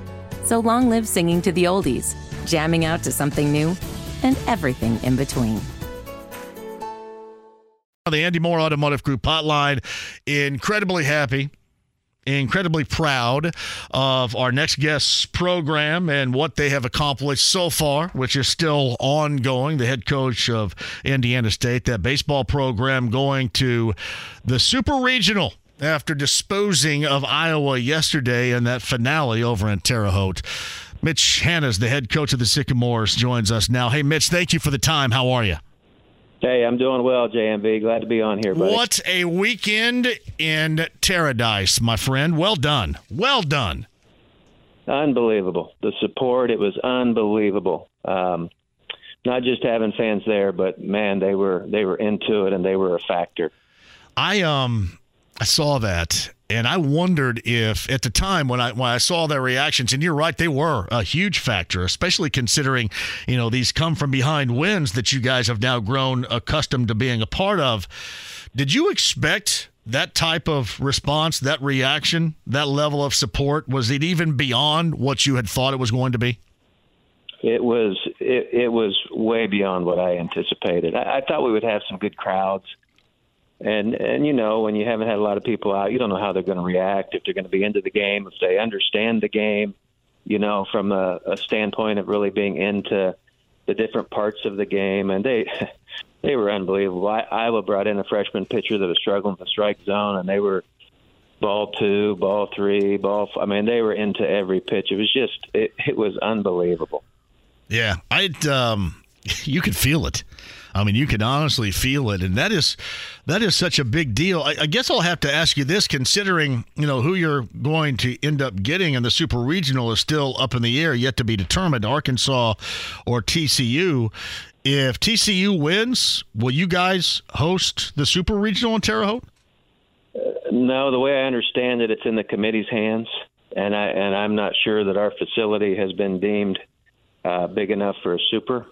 So long live singing to the oldies, jamming out to something new, and everything in between. the Andy Moore Automotive Group hotline. Incredibly happy, incredibly proud of our next guest's program and what they have accomplished so far, which is still ongoing. The head coach of Indiana State, that baseball program going to the Super Regional after disposing of Iowa yesterday in that finale over in Terre Haute. Mitch Hannahs the head coach of the Sycamores joins us now. Hey, Mitch, thank you for the time. How are you? Hey, I'm doing well, JMV. Glad to be on here, buddy. What a weekend in Paradise, my friend. Well done. Well done. Unbelievable. The support, it was unbelievable. Um, not just having fans there, but man, they were they were into it and they were a factor. I um I saw that and I wondered if at the time when I when I saw their reactions, and you're right, they were a huge factor, especially considering, you know, these come from behind wins that you guys have now grown accustomed to being a part of. Did you expect that type of response, that reaction, that level of support? Was it even beyond what you had thought it was going to be? It was it, it was way beyond what I anticipated. I, I thought we would have some good crowds, and and you know when you haven't had a lot of people out, you don't know how they're going to react. If they're going to be into the game, if they understand the game, you know, from a, a standpoint of really being into the different parts of the game, and they <laughs> they were unbelievable. I, Iowa brought in a freshman pitcher that was struggling with the strike zone, and they were ball two, ball three, ball. F- I mean, they were into every pitch. It was just it, it was unbelievable. Yeah, I um, <laughs> you could feel it. I mean, you can honestly feel it, and that is that is such a big deal. I, I guess I'll have to ask you this, considering you know who you're going to end up getting, and the super regional is still up in the air, yet to be determined. Arkansas or TCU. if TCU wins, will you guys host the Super Regional in Terre Haute? No, the way I understand it, it's in the committee's hands, and I and I'm not sure that our facility has been deemed uh, big enough for a super.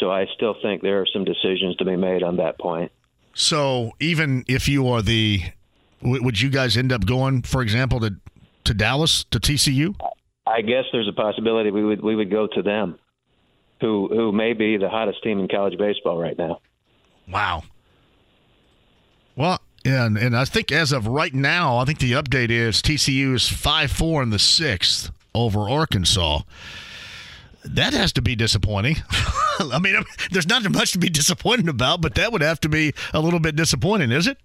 So I still think there are some decisions to be made on that point. So even if you are the, would you guys end up going, for example, to to Dallas to TCU? I guess there's a possibility we would we would go to them, who who may be the hottest team in college baseball right now. Wow. Well, yeah, and, and I think as of right now, I think the update is TCU is five four in the sixth over Arkansas. That has to be disappointing. <laughs> I mean, there's not much to be disappointed about, but that would have to be a little bit disappointing, is it?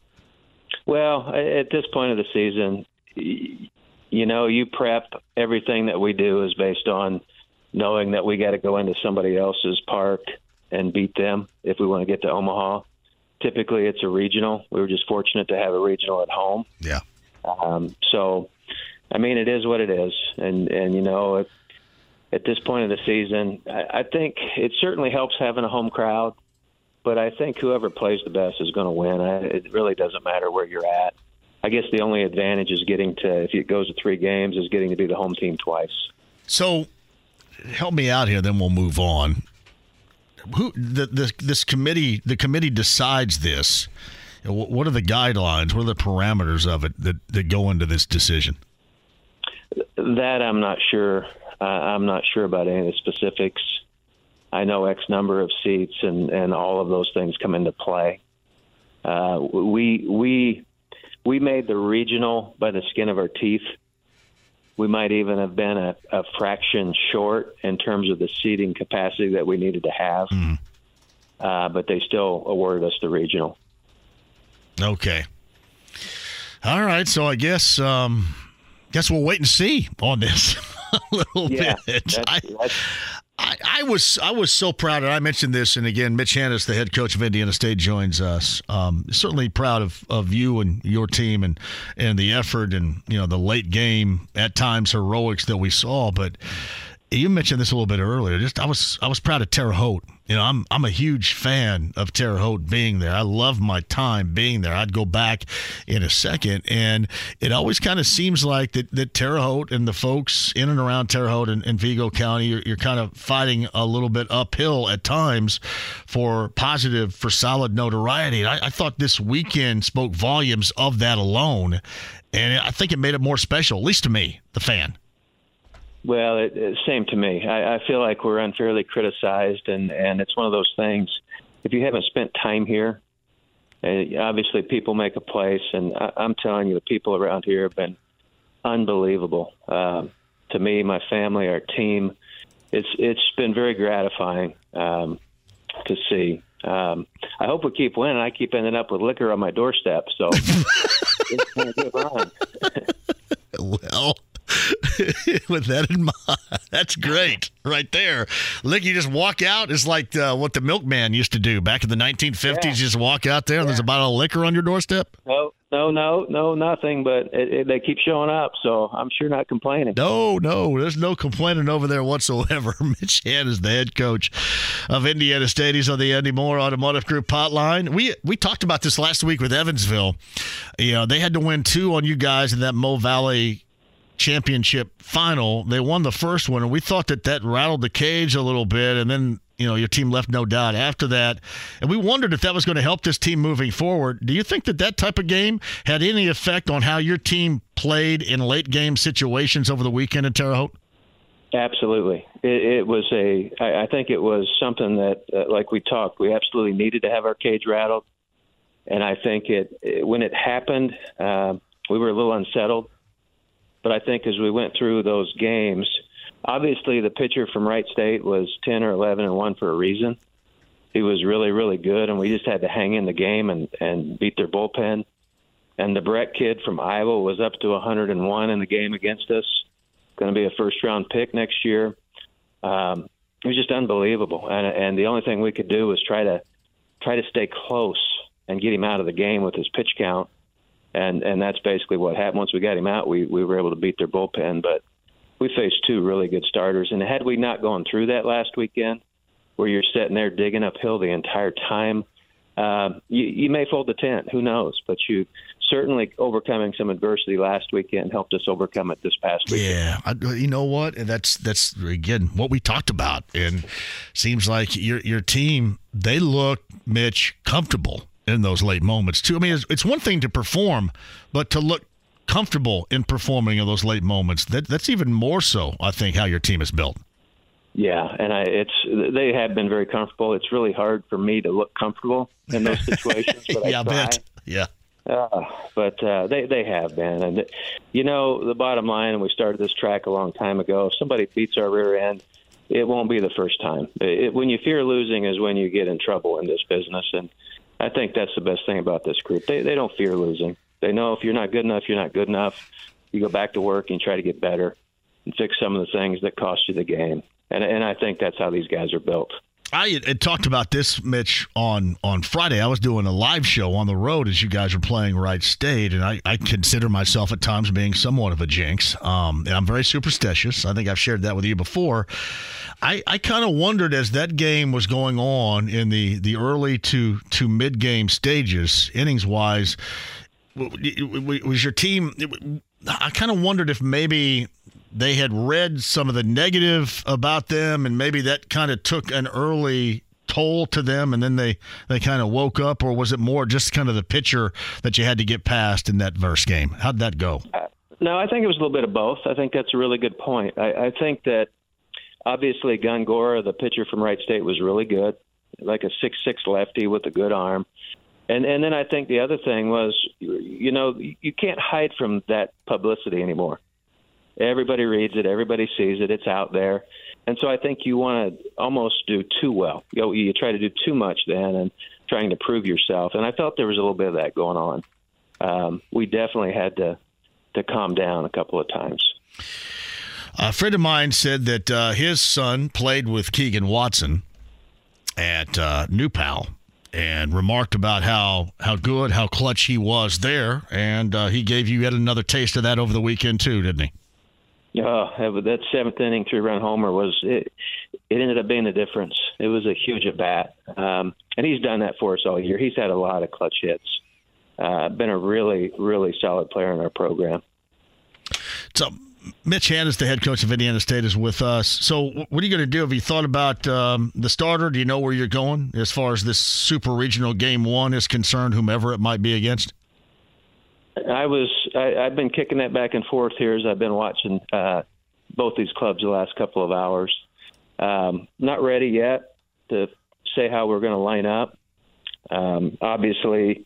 Well, at this point of the season, you know, you prep everything that we do is based on knowing that we got to go into somebody else's park and beat them if we want to get to Omaha. Typically, it's a regional. We were just fortunate to have a regional at home. Yeah. Um, so, I mean, it is what it is, and and you know, it, at this point of the season, I, I think it certainly helps having a home crowd. But I think whoever plays the best is going to win. I, it really doesn't matter where you're at. I guess the only advantage is getting to, if it goes to three games, is getting to be the home team twice. So, help me out here, then we'll move on. Who the, the this committee? The committee decides this. What are the guidelines? What are the parameters of it that, that go into this decision? That I'm not sure. Uh, I'm not sure about any of the specifics. I know X number of seats and, and all of those things come into play. Uh, we we we made the regional by the skin of our teeth. We might even have been a, a fraction short in terms of the seating capacity that we needed to have, mm. uh, but they still awarded us the regional. Okay. All right. So I guess um, guess we'll wait and see on this. <laughs> <laughs> a little yeah, bit. That's, I, that's, I, I, was I was so proud, and I mentioned this, and again, Mitch Hannahs, the head coach of Indiana State, joins us. Um, certainly proud of, of you and your team, and and the effort, and you know the late game at times heroics that we saw. But you mentioned this a little bit earlier. Just I was I was proud of Terre Haute you know, I'm I'm a huge fan of Terre Haute being there. I love my time being there. I'd go back in a second, and it always kind of seems like that, that Terre Haute and the folks in and around Terre Haute and, and Vigo County, you're, you're kind of fighting a little bit uphill at times for positive, for solid notoriety. I, I thought this weekend spoke volumes of that alone, and I think it made it more special, at least to me, the fan. Well, it, it, same to me. I, I feel like we're unfairly criticized, and and it's one of those things. If you haven't spent time here, uh, obviously people make a place, and I, I'm telling you, the people around here have been unbelievable. Um, to me, my family, our team, it's it's been very gratifying um, to see. Um, I hope we keep winning. I keep ending up with liquor on my doorstep, so <laughs> it's going to get well, <laughs> with that in mind. That's great right there. Look, you just walk out. It's like uh, what the milkman used to do back in the 1950s. Yeah. just walk out there and there's a bottle of liquor on your doorstep. No, no, no, no, nothing. But it, it, they keep showing up, so I'm sure not complaining. No, no, there's no complaining over there whatsoever. <laughs> Mitch Hannahs the head coach of Indiana State. He's on the Andy Moore Automotive Group hotline. We we talked about this last week with Evansville. You know, they had to win two on you guys in that Mo Valley championship final. They won the first one, and we thought that that rattled the cage a little bit, and then you know your team left no doubt after that, and we wondered if that was going to help this team moving forward. Do you think that that type of game had any effect on how your team played in late game situations over the weekend in Terre Haute? Absolutely, it, it was a. I, I think it was something that, uh, like we talked, we absolutely needed to have our cage rattled, and I think it, it when it happened, uh, we were a little unsettled but I think as we went through those games, obviously the pitcher from Wright State was 10 or 11 and 1 for a reason. He was really, really good, and we just had to hang in the game and, and beat their bullpen. And the Brecht kid from Iowa was up to 101 in the game against us. Going to be a first round pick next year. Um, it was just unbelievable, and, and the only thing we could do was try to try to stay close and get him out of the game with his pitch count and and that's basically what happened. Once we got him out, we we were able to beat their bullpen, but we faced two really good starters, and had we not gone through that last weekend, where you're sitting there digging uphill the entire time, uh, you, you may fold the tent. Who knows? But you certainly overcoming some adversity last weekend helped us overcome it this past weekend. Yeah, I, you know what? And that's that's again what we talked about, and seems like your your team they look Mitch comfortable in those late moments too. I mean, it's, it's one thing to perform, but to look comfortable in performing in those late moments that that's even more so. I think how your team is built. Yeah, and I, it's they have been very comfortable. It's really hard for me to look comfortable in those <laughs> situations. But yeah, I, I bet. Yeah. Uh, but uh, they they have been, and you know the bottom line. And we started this track a long time ago. If somebody beats our rear end, it won't be the first time. It, when you fear losing is when you get in trouble in this business, and I think that's the best thing about this group. They they don't fear losing. They know if you're not good enough, you're not good enough. You go back to work and try to get better and fix some of the things that cost you the game. And and I think that's how these guys are built. I had talked about this, Mitch, on on Friday. I was doing a live show on the road as you guys were playing Wright State, and I, I consider myself at times being somewhat of a jinx. Um, and I'm very superstitious. I think I've shared that with you before. I, I kind of wondered as that game was going on in the, the early to to mid game stages, innings wise, was your team? I kind of wondered if maybe they had read some of the negative about them, and maybe that kind of took an early toll to them, and then they they kind of woke up, or was it more just kind of the pitcher that you had to get past in that verse game? How'd that go? Uh, no, I think it was a little bit of both. I think that's a really good point. I, I think that obviously Gongora, the pitcher from Wright State, was really good, like a six six lefty with a good arm. And and then I think the other thing was, you know, you can't hide from that publicity anymore. Everybody reads it, everybody sees it, it's out there. And so I think you want to almost do too well. You, know, you try to do too much then and trying to prove yourself. And I felt there was a little bit of that going on. Um, we definitely had to to calm down a couple of times. A friend of mine said that uh, his son played with Keegan Watson at uh, New Pal and remarked about how how good, how clutch he was there, and uh, he gave you yet another taste of that over the weekend too, didn't he? Oh, that seventh inning three run homer was it. It ended up being the difference. It was a huge at bat, um, and he's done that for us all year. He's had a lot of clutch hits. Uh, been a really, really solid player in our program. So, Mitch Hannahs, the head coach of Indiana State, is with us. So, what are you going to do? Have you thought about um, the starter? Do you know where you're going as far as this super regional game one is concerned, whomever it might be against? I was I, I've been kicking that back and forth here as I've been watching uh, both these clubs the last couple of hours. Um, not ready yet to say how we're going to line up. Um, obviously,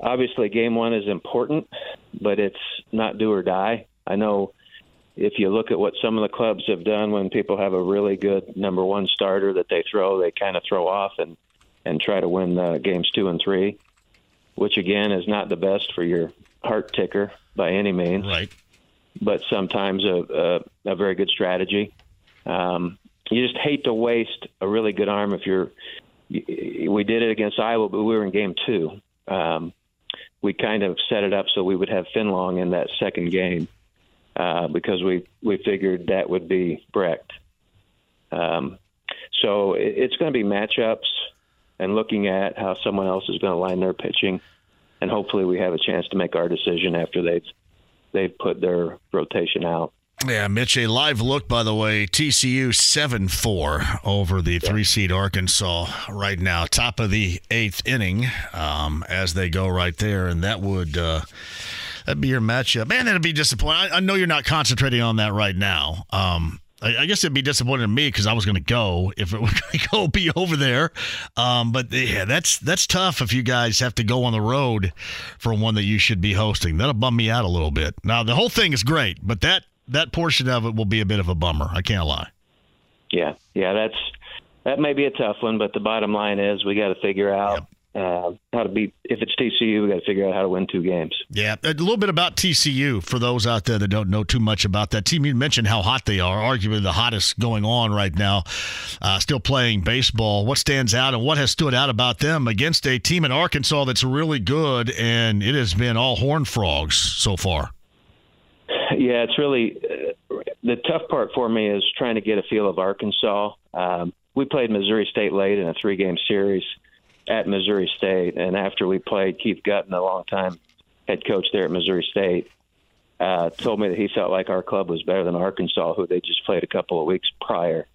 obviously, game one is important, but it's not do or die. I know if you look at what some of the clubs have done when people have a really good number one starter that they throw, they kind of throw off and and try to win uh, games two and three which again is not the best for your heart ticker by any means. Right. But sometimes a, a, a very good strategy. Um, you just hate to waste a really good arm if you're. We did it against Iowa, but we were in game two. Um, we kind of set it up so we would have Fenlong in that second game uh, because we we figured that would be Brecht. Um, so it, it's going to be matchups and looking at how someone else is going to line their pitching, and hopefully we have a chance to make our decision after they've they've put their rotation out. Yeah, Mitch, a live look, by the way. TCU 7 4 over the three seed Arkansas right now. Top of the eighth inning um, as they go right there. And that would. Uh, that'd be your matchup. Man, that'd be disappointing. I, I know you're not concentrating on that right now. Um, I, guess it'd be disappointing to me because I was going to go if it <laughs> was going to go be over there. Um, but yeah, that's that's tough if you guys have to go on the road for one that you should be hosting. That'll bum me out a little bit. Now the whole thing is great, but that that portion of it will be a bit of a bummer. I can't lie. Yeah, yeah, that's that may be a tough one, but the bottom line is we got to figure out. Yep uh, how to beat. If it's TCU, we got to figure out how to win two games. Yeah, a little bit about TCU for those out there that don't know too much about that team. You mentioned how hot they are, arguably the hottest going on right now. Uh, still playing baseball. What stands out and what has stood out about them against a team in Arkansas that's really good, and it has been all Horn Frogs so far. Yeah, it's really uh, the tough part for me is trying to get a feel of Arkansas. Um, we played Missouri State late in a three game series at Missouri State, and after we played, Keith Guttin, a long time head coach there at Missouri State, uh, told me that he felt like our club was better than Arkansas, who they just played a couple of weeks prior.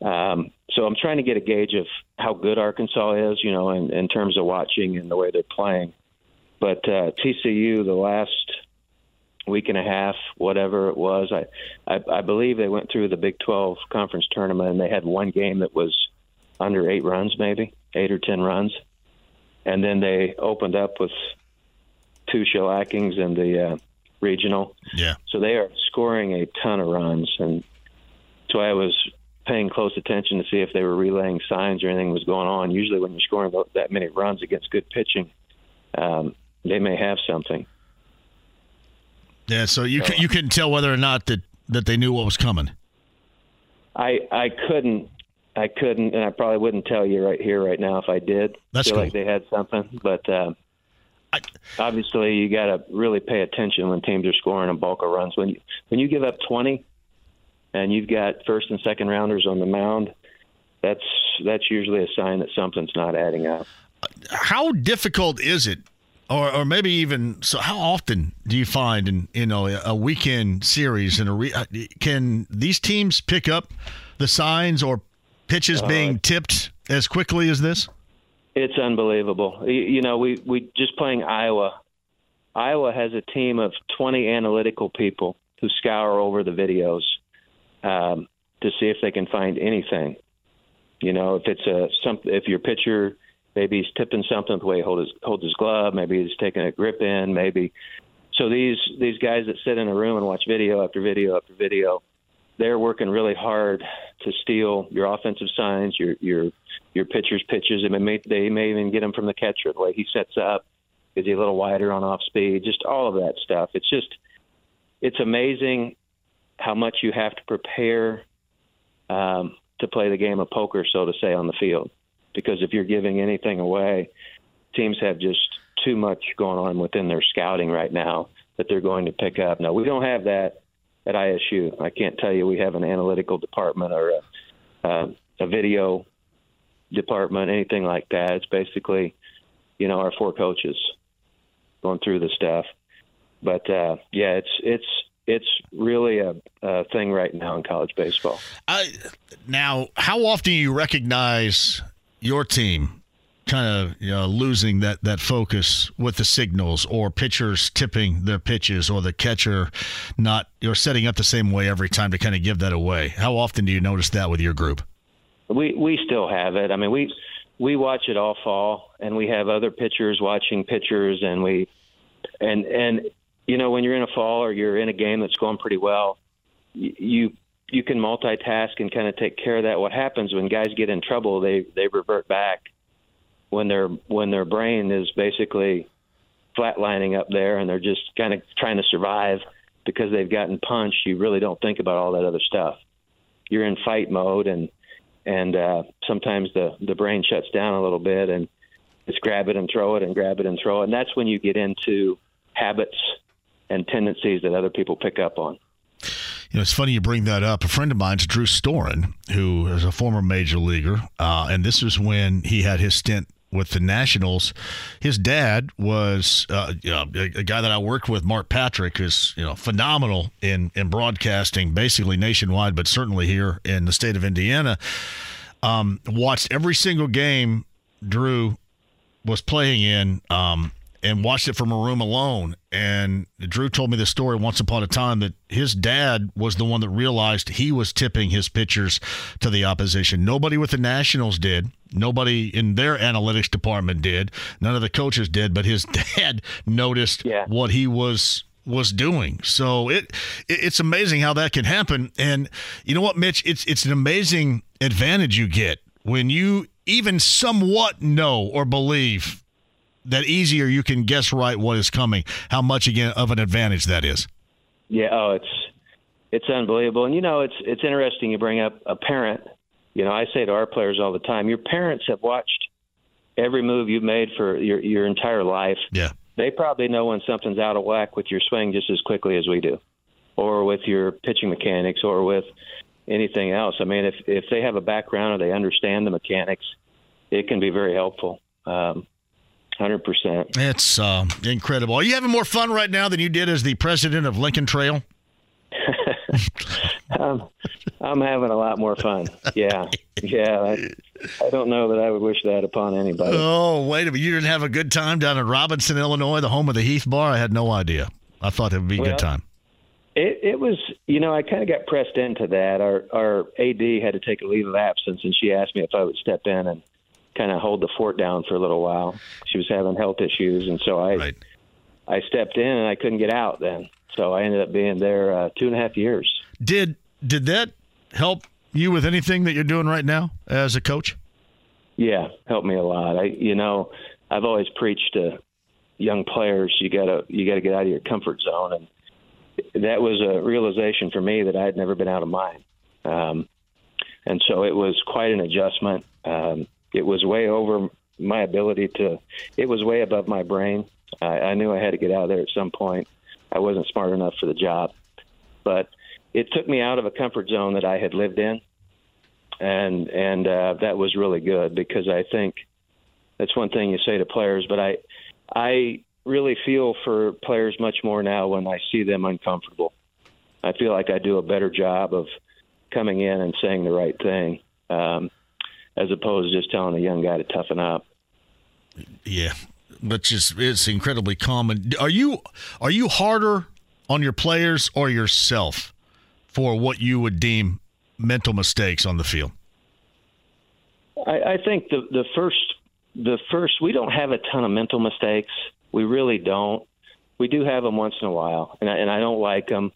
Um, so I'm trying to get a gauge of how good Arkansas is, you know, in, in terms of watching and the way they're playing. But uh, TCU, the last week and a half, whatever it was, I, I I believe they went through the Big 12 conference tournament and they had one game that was under eight runs, maybe eight or ten runs, and then they opened up with two shellackings in the uh, regional. Yeah. So they are scoring a ton of runs, and so I was paying close attention to see if they were relaying signs or anything was going on. Usually, when you're scoring that many runs against good pitching, um, they may have something. Yeah, so you so, you couldn't tell whether or not that, that they knew what was coming. I I couldn't I couldn't, and I probably wouldn't tell you right here right now if I did. That's feel cool. like they had something, but uh, I, obviously you got to really pay attention when teams are scoring a bulk of runs. When you when you give up twenty, and you've got first and second rounders on the mound, that's that's usually a sign that something's not adding up. How difficult is it or, or maybe even so how often do you find in you know a weekend series and a re, uh, can these teams pick up the signs or pitches being tipped as quickly as this it's unbelievable you, you, know we we just playing iowa iowa has a team of 20 analytical people who scour over the videos um, to see if they can find anything you know if it's a some if your pitcher Maybe he's tipping something the way he holds his, holds his glove. Maybe he's taking a grip in. Maybe so these these guys that sit in a room and watch video after video after video, they're working really hard to steal your offensive signs, your your your pitcher's pitches. They may they may even get them from the catcher the way he sets up. Is he a little wider on off speed? Just all of that stuff. It's just it's amazing how much you have to prepare um, to play the game of poker, so to say, on the field because if you're giving anything away, teams have just too much going on within their scouting right now that they're going to pick up. No, we don't have that at ISU. I can't tell you we have an analytical department or a, uh, a video department, anything like that. It's basically, you know, our four coaches going through the stuff. But uh, yeah, it's it's it's really a, a, thing right now in college baseball. I, now, how often do you recognize your team kind of losing that, that focus with the signals or pitchers tipping their pitches or the catcher not you're setting up the same way every time to kind of give that away. How often do you notice that with your group? We we still have it. I mean, we we watch it all fall, and we have other pitchers watching pitchers, and we and and you know when you're in a fall or you're in a game that's going pretty well, you you can multitask and kind of take care of that. What happens when guys get in trouble, they they revert back when their when their brain is basically flatlining up there and they're just kind of trying to survive because they've gotten punched. You really don't think about all that other stuff. You're in fight mode and and uh, sometimes the the brain shuts down a little bit and it's grab it and throw it and grab it and throw it and that's when you get into habits and tendencies that other people pick up on. You know, it's funny you bring that up. A friend of mine's Drew Storen, who is a former major leaguer, uh, and this was when he had his stint with the Nationals. His dad was uh, you know, a, guy that I worked with, Mark Patrick, is you know phenomenal in in broadcasting, basically nationwide, but certainly here in the state of Indiana. Um, watched every single game Drew was playing in. Um, and watched it from a room alone. And Drew told me the story once upon a time that his dad was the one that realized he was tipping his pitchers to the opposition. Nobody with the Nationals did. Nobody in their analytics department did. None of the coaches did, but his <laughs> dad noticed yeah. what he was was doing. So it, it it's amazing how that can happen. And you know what, Mitch? It's it's an amazing advantage you get when you even somewhat know or believe that easier you can guess right what is coming. How much again of an advantage that is? Yeah, oh, it's it's unbelievable. And you know, it's it's interesting you bring up a parent. You know, I say to our players all the time, your parents have watched every move you've made for your your entire life. Yeah. They probably know when something's out of whack with your swing just as quickly as we do. Or with your pitching mechanics or with anything else. I mean, if if they have a background or they understand the mechanics, it can be very helpful. Um, Hundred percent. It's uh, incredible. Are you having more fun right now than you did as the president of Lincoln Trail? <laughs> <laughs> um, I'm having a lot more fun. Yeah, yeah. I, I, don't know that I would wish that upon anybody. Oh, wait a minute! You didn't have a good time down in Robinson, Illinois, the home of the Heath Bar. I had no idea. I thought it would be a well, good time. It, it was, you know, I kind of got pressed into that. Our our AD had to take a leave of absence, and she asked me if I would step in and kind of hold the fort down for a little while. She was having health issues, and so I right. I stepped in and I couldn't get out then. So I ended up being there uh, two and a half years. Did did that help you with anything that you're doing right now as a coach? Yeah, helped me a lot. I you know I've always preached to young players you gotta you gotta get out of your comfort zone, and that was a realization for me that I had never been out of mine. Um, and so it was quite an adjustment. Um, it was way over my ability to. It was way above my brain. I, I knew I had to get out of there at some point. I wasn't smart enough for the job, but it took me out of a comfort zone that I had lived in, and and uh, that was really good because I think that's one thing you say to players, but I I really feel for players much more now when I see them uncomfortable. I feel like I do a better job of coming in and saying the right thing. Um, as opposed to just telling a young guy to toughen up. Yeah, which is it's incredibly common. Are you are you harder on your players or yourself for what you would deem mental mistakes on the field? I, I think the the first the first we don't have a ton of mental mistakes. We really don't. We do have them once in a while, and I, and I don't like them.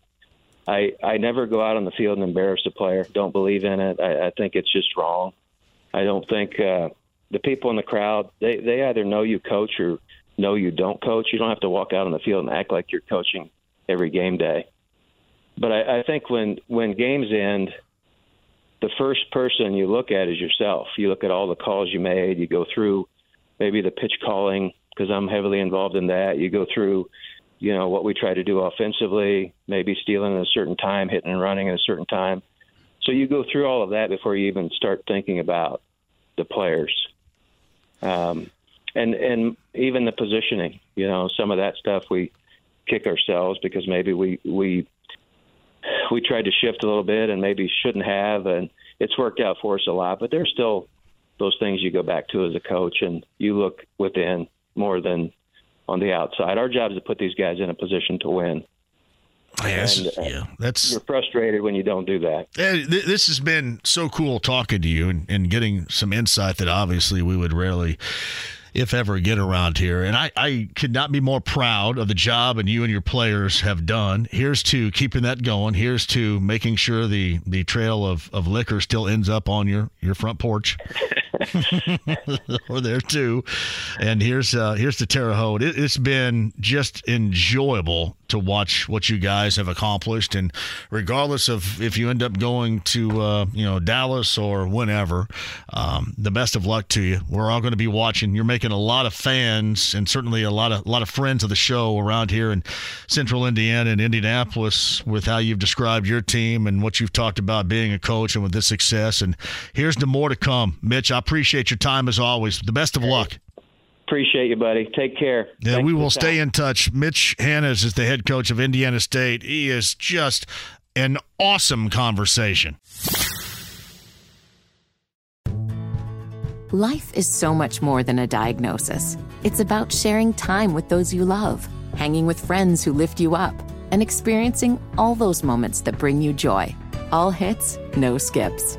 I I never go out on the field and embarrass a player. Don't believe in it. I, I think it's just wrong. I don't think uh, the people in the crowd they they either know you coach or know you don't coach. You don't have to walk out on the field and act like you're coaching every game day. But I, I think when when games end, the first person you look at is yourself. You look at all the calls you made. You go through maybe the pitch calling because I'm heavily involved in that. You go through, you know, what we try to do offensively, maybe stealing at a certain time, hitting and running at a certain time. So you go through all of that before you even start thinking about the players, um, and and even the positioning. You know, some of that stuff we kick ourselves because maybe we we we tried to shift a little bit and maybe shouldn't have, and it's worked out for us a lot. But there's still those things you go back to as a coach, and you look within more than on the outside. Our job is to put these guys in a position to win. Yes, and, uh, yeah, that's you're frustrated when you don't do that. This has been so cool talking to you and, and getting some insight that obviously we would rarely if ever get around here. And I, I could not be more proud of the job and you and your players have done. Here's to keeping that going. Here's to making sure the, the trail of, of liquor still ends up on your, your front porch. <laughs> <laughs> or there too. And here's uh, here's the Terre Haute. It, it's been just enjoyable to watch what you guys have accomplished, and regardless of if you end up going to uh, you know Dallas or whenever, um, the best of luck to you. We're all going to be watching. You're making a lot of fans and certainly a lot of a lot of friends of the show around here in Central Indiana and Indianapolis with how you've described your team and what you've talked about being a coach and with this success. And here's the more to come, Mitch. I appreciate your time as always. The best of luck. Appreciate you, buddy. Take care. Yeah, Thanks we will stay in touch. Mitch Hannahs is the head coach of Indiana State. He is just an awesome conversation. Life is so much more than a diagnosis. It's about sharing time with those you love, hanging with friends who lift you up, and experiencing all those moments that bring you joy. All hits, no skips.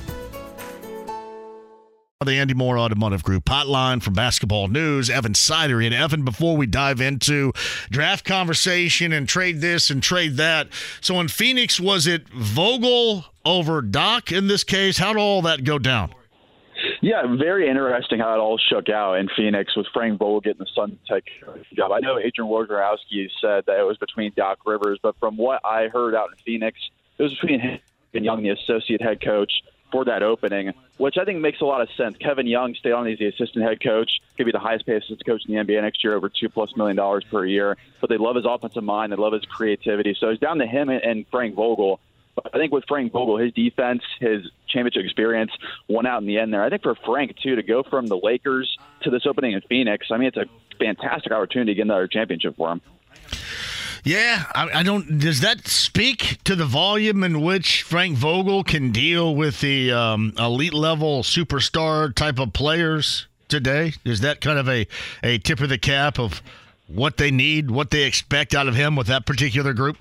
The Andy Moore Automotive Group hotline from Basketball News, Evan Sidery. And Evan, before we dive into draft conversation and trade this and trade that, so in Phoenix, was it Vogel over Doc in this case? How did all that go down? Yeah, very interesting how it all shook out in Phoenix with Frank Vogel getting the Sun Tech job. I know Adrian Wojnarowski said that it was between Doc Rivers, but from what I heard out in Phoenix, it was between him and Young, the associate head coach, for that opening, which I think makes a lot of sense. Kevin Young stayed on as the assistant head coach, could be the highest paid assistant coach in the NBA next year, over two plus million dollars per year. But they love his offensive mind, they love his creativity. So it's down to him and Frank Vogel. But I think with Frank Vogel, his defense, his championship experience won out in the end there. I think for Frank too to go from the Lakers to this opening in Phoenix, I mean it's a fantastic opportunity to get another championship for him. Yeah, I, I, don't. Does that speak to the volume in which Frank Vogel can deal with the um, elite level superstar type of players today? Is that kind of a, a tip of the cap of what they need, what they expect out of him with that particular group?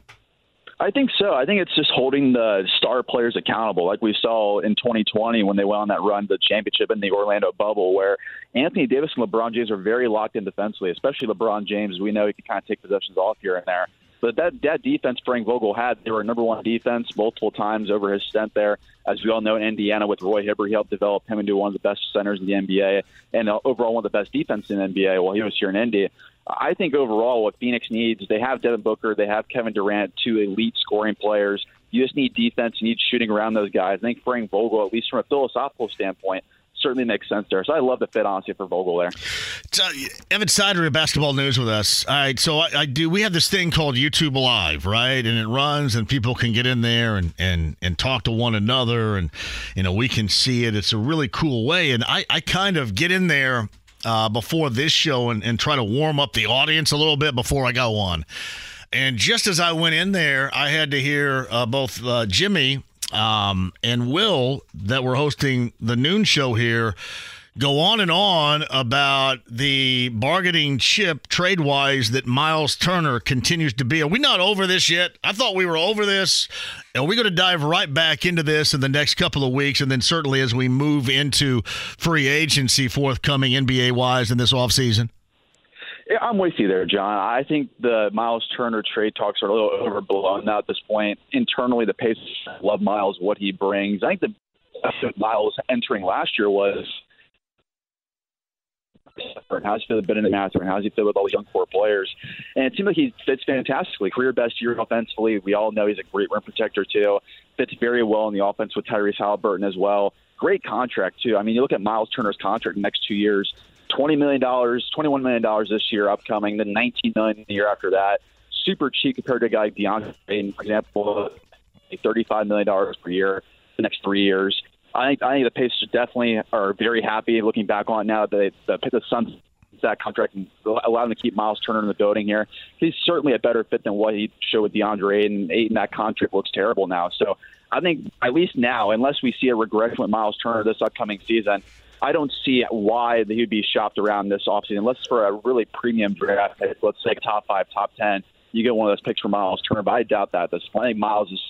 I think so. I think it's just holding the star players accountable, like we saw in 2020 when they went on that run to the championship in the Orlando bubble, where Anthony Davis and LeBron James are very locked in defensively, especially LeBron James. We know he can kind of take possessions off here and there. But that that defense Frank Vogel had, they were number one defense multiple times over his stint there. As we all know, in Indiana with Roy Hibbert, he helped develop him into one of the best centers in the NBA and overall one of the best defenses in the NBA while he was here in Indy. I think overall, what Phoenix needs, they have Devin Booker, they have Kevin Durant, two elite scoring players. You just need defense. You need shooting around those guys. I think Frank Vogel, at least from a philosophical standpoint, certainly makes sense there. So I love the fit, honestly, for Vogel there. So, Evan Sidery of Basketball News with us. All right, so I, I, do. We have this thing called YouTube Live, right? And it runs, and people can get in there and and and talk to one another, and you know we can see it. It's a really cool way, and I I kind of get in there uh, before this show and, and try to warm up the audience a little bit before I go on. And just as I went in there, I had to hear uh, both uh, Jimmy um, and Will that were hosting the noon show here go on and on about the bargaining chip trade wise that Myles Turner continues to be. Are we not over this yet? I thought we were over this. Are we going to dive right back into this in the next couple of weeks? And then certainly as we move into free agency forthcoming NBA wise in this offseason? I'm with you there, John. I think the Myles Turner trade talks are a little overblown now at this point. Internally, the Pacers love Myles, what he brings. I think the Myles entering last year was how's he feel been in the master? How's he feel with all the young core players? And it seems like he fits fantastically. Career best year offensively. We all know he's a great rim protector too. Fits very well in the offense with Tyrese Halliburton as well. Great contract too. I mean, you look at Myles Turner's contract the next two years. $20 million, $21 million this year upcoming, then 19 million the year after that. Super cheap compared to a guy like DeAndre Ayton, for example, $35 million per year the next three years. I think I think the Pacers definitely are very happy looking back on now that they, the, the Suns that contract and allow them to keep Myles Turner in the building here. He's certainly a better fit than what he showed with DeAndre Ayton. Ayton that contract looks terrible now. So I think at least now, unless we see a regression with Myles Turner this upcoming season, I don't see why he would be shopped around this offseason unless for a really premium draft. Let's say top five, top ten, you get one of those picks for Myles Turner. But I doubt that. This I think Myles is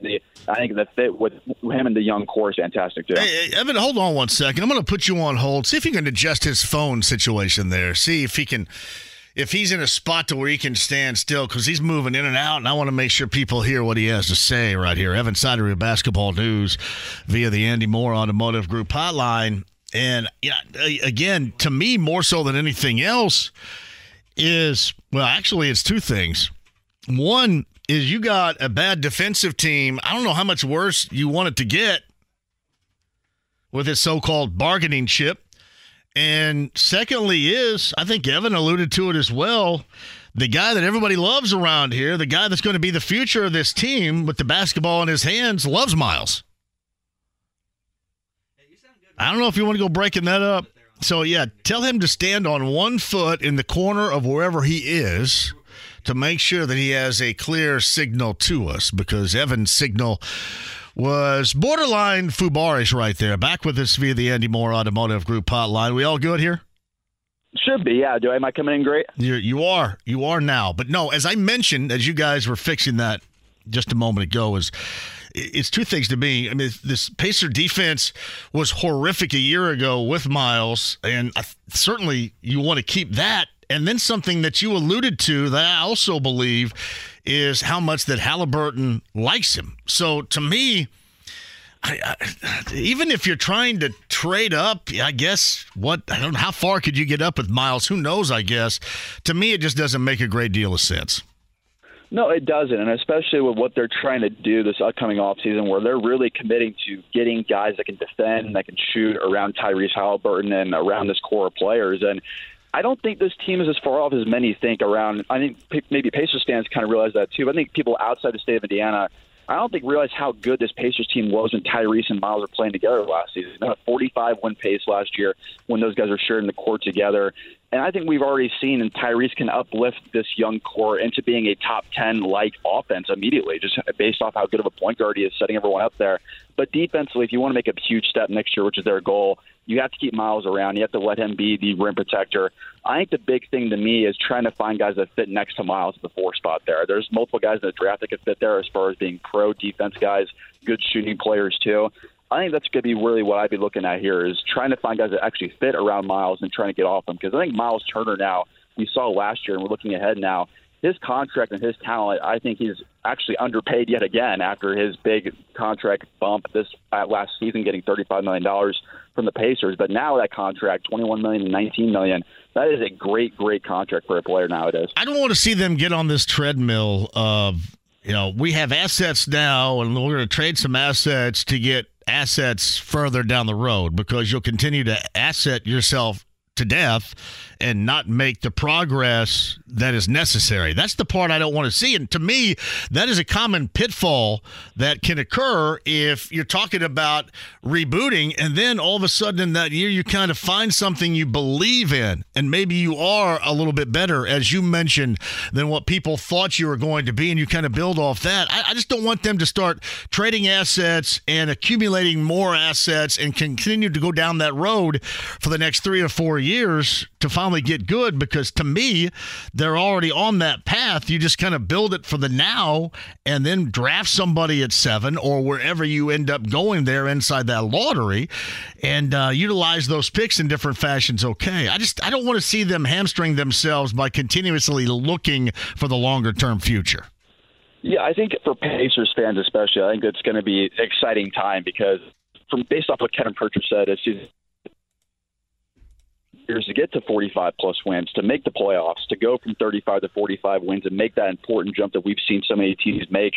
the, I think the fit with him and the young core is fantastic too. Hey, Evan, hold on one second. I'm going to put you on hold. See if you can adjust his phone situation there. See if he can, if he's in a spot to where he can stand still because he's moving in and out, and I want to make sure people hear what he has to say right here. Evan Sidery of Basketball News via the Andy Moore Automotive Group hotline. And yeah, again, to me, more so than anything else, is well, actually, it's two things. One is you got a bad defensive team. I don't know how much worse you want it to get with this so-called bargaining chip. And secondly, is I think Evan alluded to it as well. The guy that everybody loves around here, the guy that's going to be the future of this team with the basketball in his hands, loves Myles. I don't know if you want to go breaking that up. So, yeah, tell him to stand on one foot in the corner of wherever he is to make sure that he has a clear signal to us because Evan's signal was borderline Fubarish right there. Back with us via the Andy Moore Automotive Group hotline. We all good here? Should be, yeah. Do I, am I coming in great? You're, you are, you are now. But no, as I mentioned, as you guys were fixing that just a moment ago, is it's two things to me. I mean, this Pacer defense was horrific a year ago with Myles, and I, certainly you want to keep that. And then something that you alluded to that I also believe is how much that Halliburton likes him. So to me, I, I, even if you're trying to trade up, I guess what I don't know how far could you get up with Myles? Who knows? I guess to me, it just doesn't make a great deal of sense. No, it doesn't, and especially with what they're trying to do this upcoming offseason, where they're really committing to getting guys that can defend, and that can shoot around Tyrese Halliburton and around this core of players. And I don't think this team is as far off as many think around. I think maybe Pacers fans kind of realize that too. But I think people outside the state of Indiana I don't think realize how good this Pacers team was when Tyrese and Myles were playing together last season. They had A 45 win pace last year when those guys were sharing the court together. And I think we've already seen and Tyrese can uplift this young core into being a top 10 like offense immediately, just based off how good of a point guard he is setting everyone up there. But defensively, if you want to make a huge step next year, which is their goal, you have to keep Myles around. You have to let him be the rim protector. I think the big thing to me is trying to find guys that fit next to Myles at the four spot there. There's multiple guys in the draft that could fit there as far as being pro defense guys, good shooting players too. I think that's going to be really what I'd be looking at here is trying to find guys that actually fit around Myles and trying to get off him because I think Myles Turner now we saw last year and we're looking ahead now his contract and his talent, I think he's actually underpaid yet again after his big contract bump this uh, last season, getting thirty-five million dollars from the Pacers. But now that contract, twenty-one million and nineteen million, that is a great, great contract for a player nowadays. I don't want to see them get on this treadmill of, you know, we have assets now, and we're going to trade some assets to get assets further down the road because you'll continue to asset yourself to death and not make the progress that is necessary. That's the part I don't want to see. And to me, that is a common pitfall that can occur if you're talking about rebooting and then all of a sudden in that year you kind of find something you believe in and maybe you are a little bit better, as you mentioned, than what people thought you were going to be, and you kind of build off that. I, I just don't want them to start trading assets and accumulating more assets and continue to go down that road for the next three or four years to finally get good because to me, they're already on that path. You just kind of build it for the now and then draft somebody at seven or wherever you end up going there inside that lottery and uh, utilize those picks in different fashions. Okay. I just, I don't want to see them hamstring themselves by continuously looking for the longer term future. Yeah, I think for Pacers fans especially, I think it's going to be an exciting time because from based off what Kevin Pritchard said, it's years to get to 45 plus wins, to make the playoffs, to go from 35 to 45 wins, and make that important jump that we've seen so many teams make.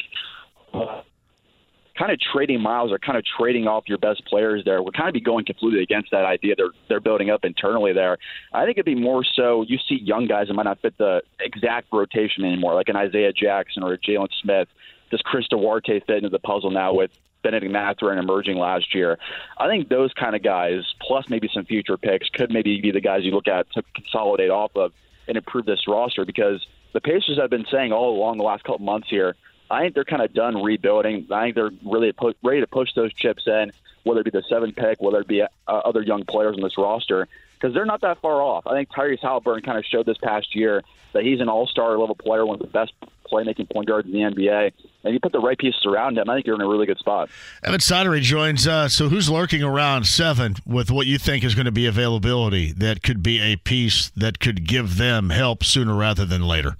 Kind of trading Myles or kind of trading off your best players there would kind of be going completely against that idea they're they're building up internally there. I think it'd be more so you see young guys that might not fit the exact rotation anymore, like an Isaiah Jackson or a Jalen Smith. Does Chris Duarte fit into the puzzle now with Bennedict Mathurin emerging last year. I think those kind of guys, plus maybe some future picks, could maybe be the guys you look at to consolidate off of and improve this roster because the Pacers have been saying all along the last couple months here, I think they're kind of done rebuilding. I think they're really ready to push those chips in, whether it be the seven pick, whether it be uh, other young players on this roster, because they're not that far off. I think Tyrese Halliburton kind of showed this past year that he's an all-star level player, one of the best playmaking point guards in the NBA. And you put the right pieces around him, I think you're in a really good spot. Evan Sidery joins us. So who's lurking around seven with what you think is going to be availability that could be a piece that could give them help sooner rather than later?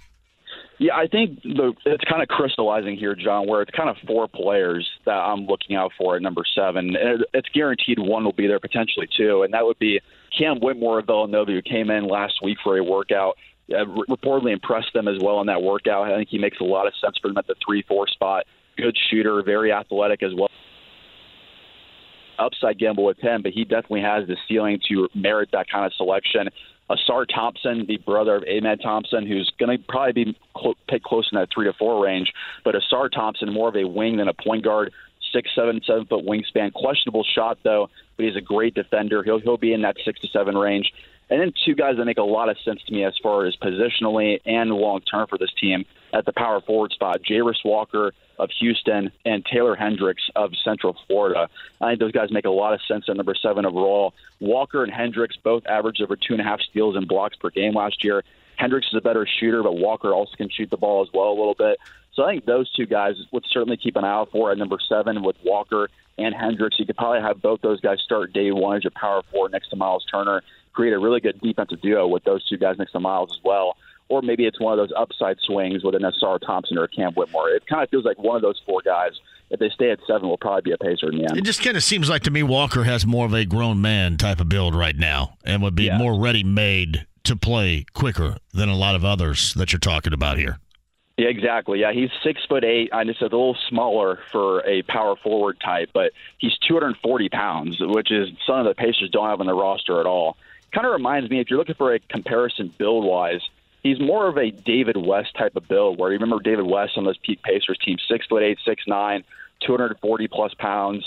Yeah, I think the, it's kind of crystallizing here, John, where it's kind of four players that I'm looking out for at number seven. And it's guaranteed one will be there potentially two, and that would be Cam Whitmore of Villanova, who came in last week for a workout. Uh, reportedly impressed them as well in that workout. I think he makes a lot of sense for them at the three-four spot. Good shooter, very athletic as well. Upside gamble with him, but he definitely has the ceiling to merit that kind of selection. Ausar Thompson, the brother of Amen Thompson, who's going to probably be cl- picked close in that three to four range. But Ausar Thompson, more of a wing than a point guard, six, seven, seven foot wingspan. Questionable shot though, but he's a great defender. He'll he'll be in that six to seven range. And then two guys that make a lot of sense to me as far as positionally and long term for this team at the power forward spot. Jarace Walker of Houston and Taylor Hendricks of Central Florida. I think those guys make a lot of sense at number seven overall. Walker and Hendricks both averaged over two and a half steals and blocks per game last year. Hendricks is a better shooter, but Walker also can shoot the ball as well a little bit. So I think those two guys would certainly keep an eye out for at number seven with Walker and Hendricks. You could probably have both those guys start day one as your power four next to Myles Turner create a really good defensive duo with those two guys next to Myles as well. Or maybe it's one of those upside swings with an Ausar Thompson or a Cam Whitmore. It kind of feels like one of those four guys, if they stay at seven, will probably be a pacer in the end. It just kind of seems like to me Walker has more of a grown man type of build right now and would be yeah. more ready made to play quicker than a lot of others that you're talking about here. Yeah, exactly. Yeah, he's six foot eight. I just said a little smaller for a power forward type, but he's 240 pounds, which is some of the Pacers don't have on their roster at all. Kind of reminds me if you're looking for a comparison build wise, he's more of a David West type of build. Where you remember David West on those peak Pacers teams, six foot eight, six nine, 240 plus pounds.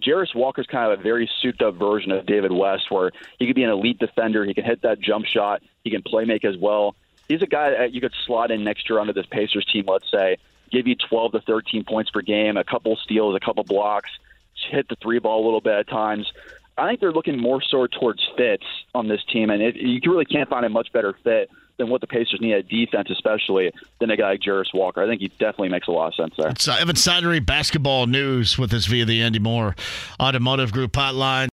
Jarace Walker's kind of a very souped up version of David West, where he could be an elite defender. He can hit that jump shot. He can play make as well he's a guy that you could slot in next year onto this Pacers team, let's say, give you 12 to 13 points per game, a couple steals, a couple blocks, hit the three ball a little bit at times. I think they're looking more so towards fits on this team, and it, you really can't find a much better fit than what the Pacers need at defense, especially than a guy like Jarace Walker. I think he definitely makes a lot of sense there. It's uh, Evan Sidery basketball news with us via the Andy Moore Automotive Group hotline.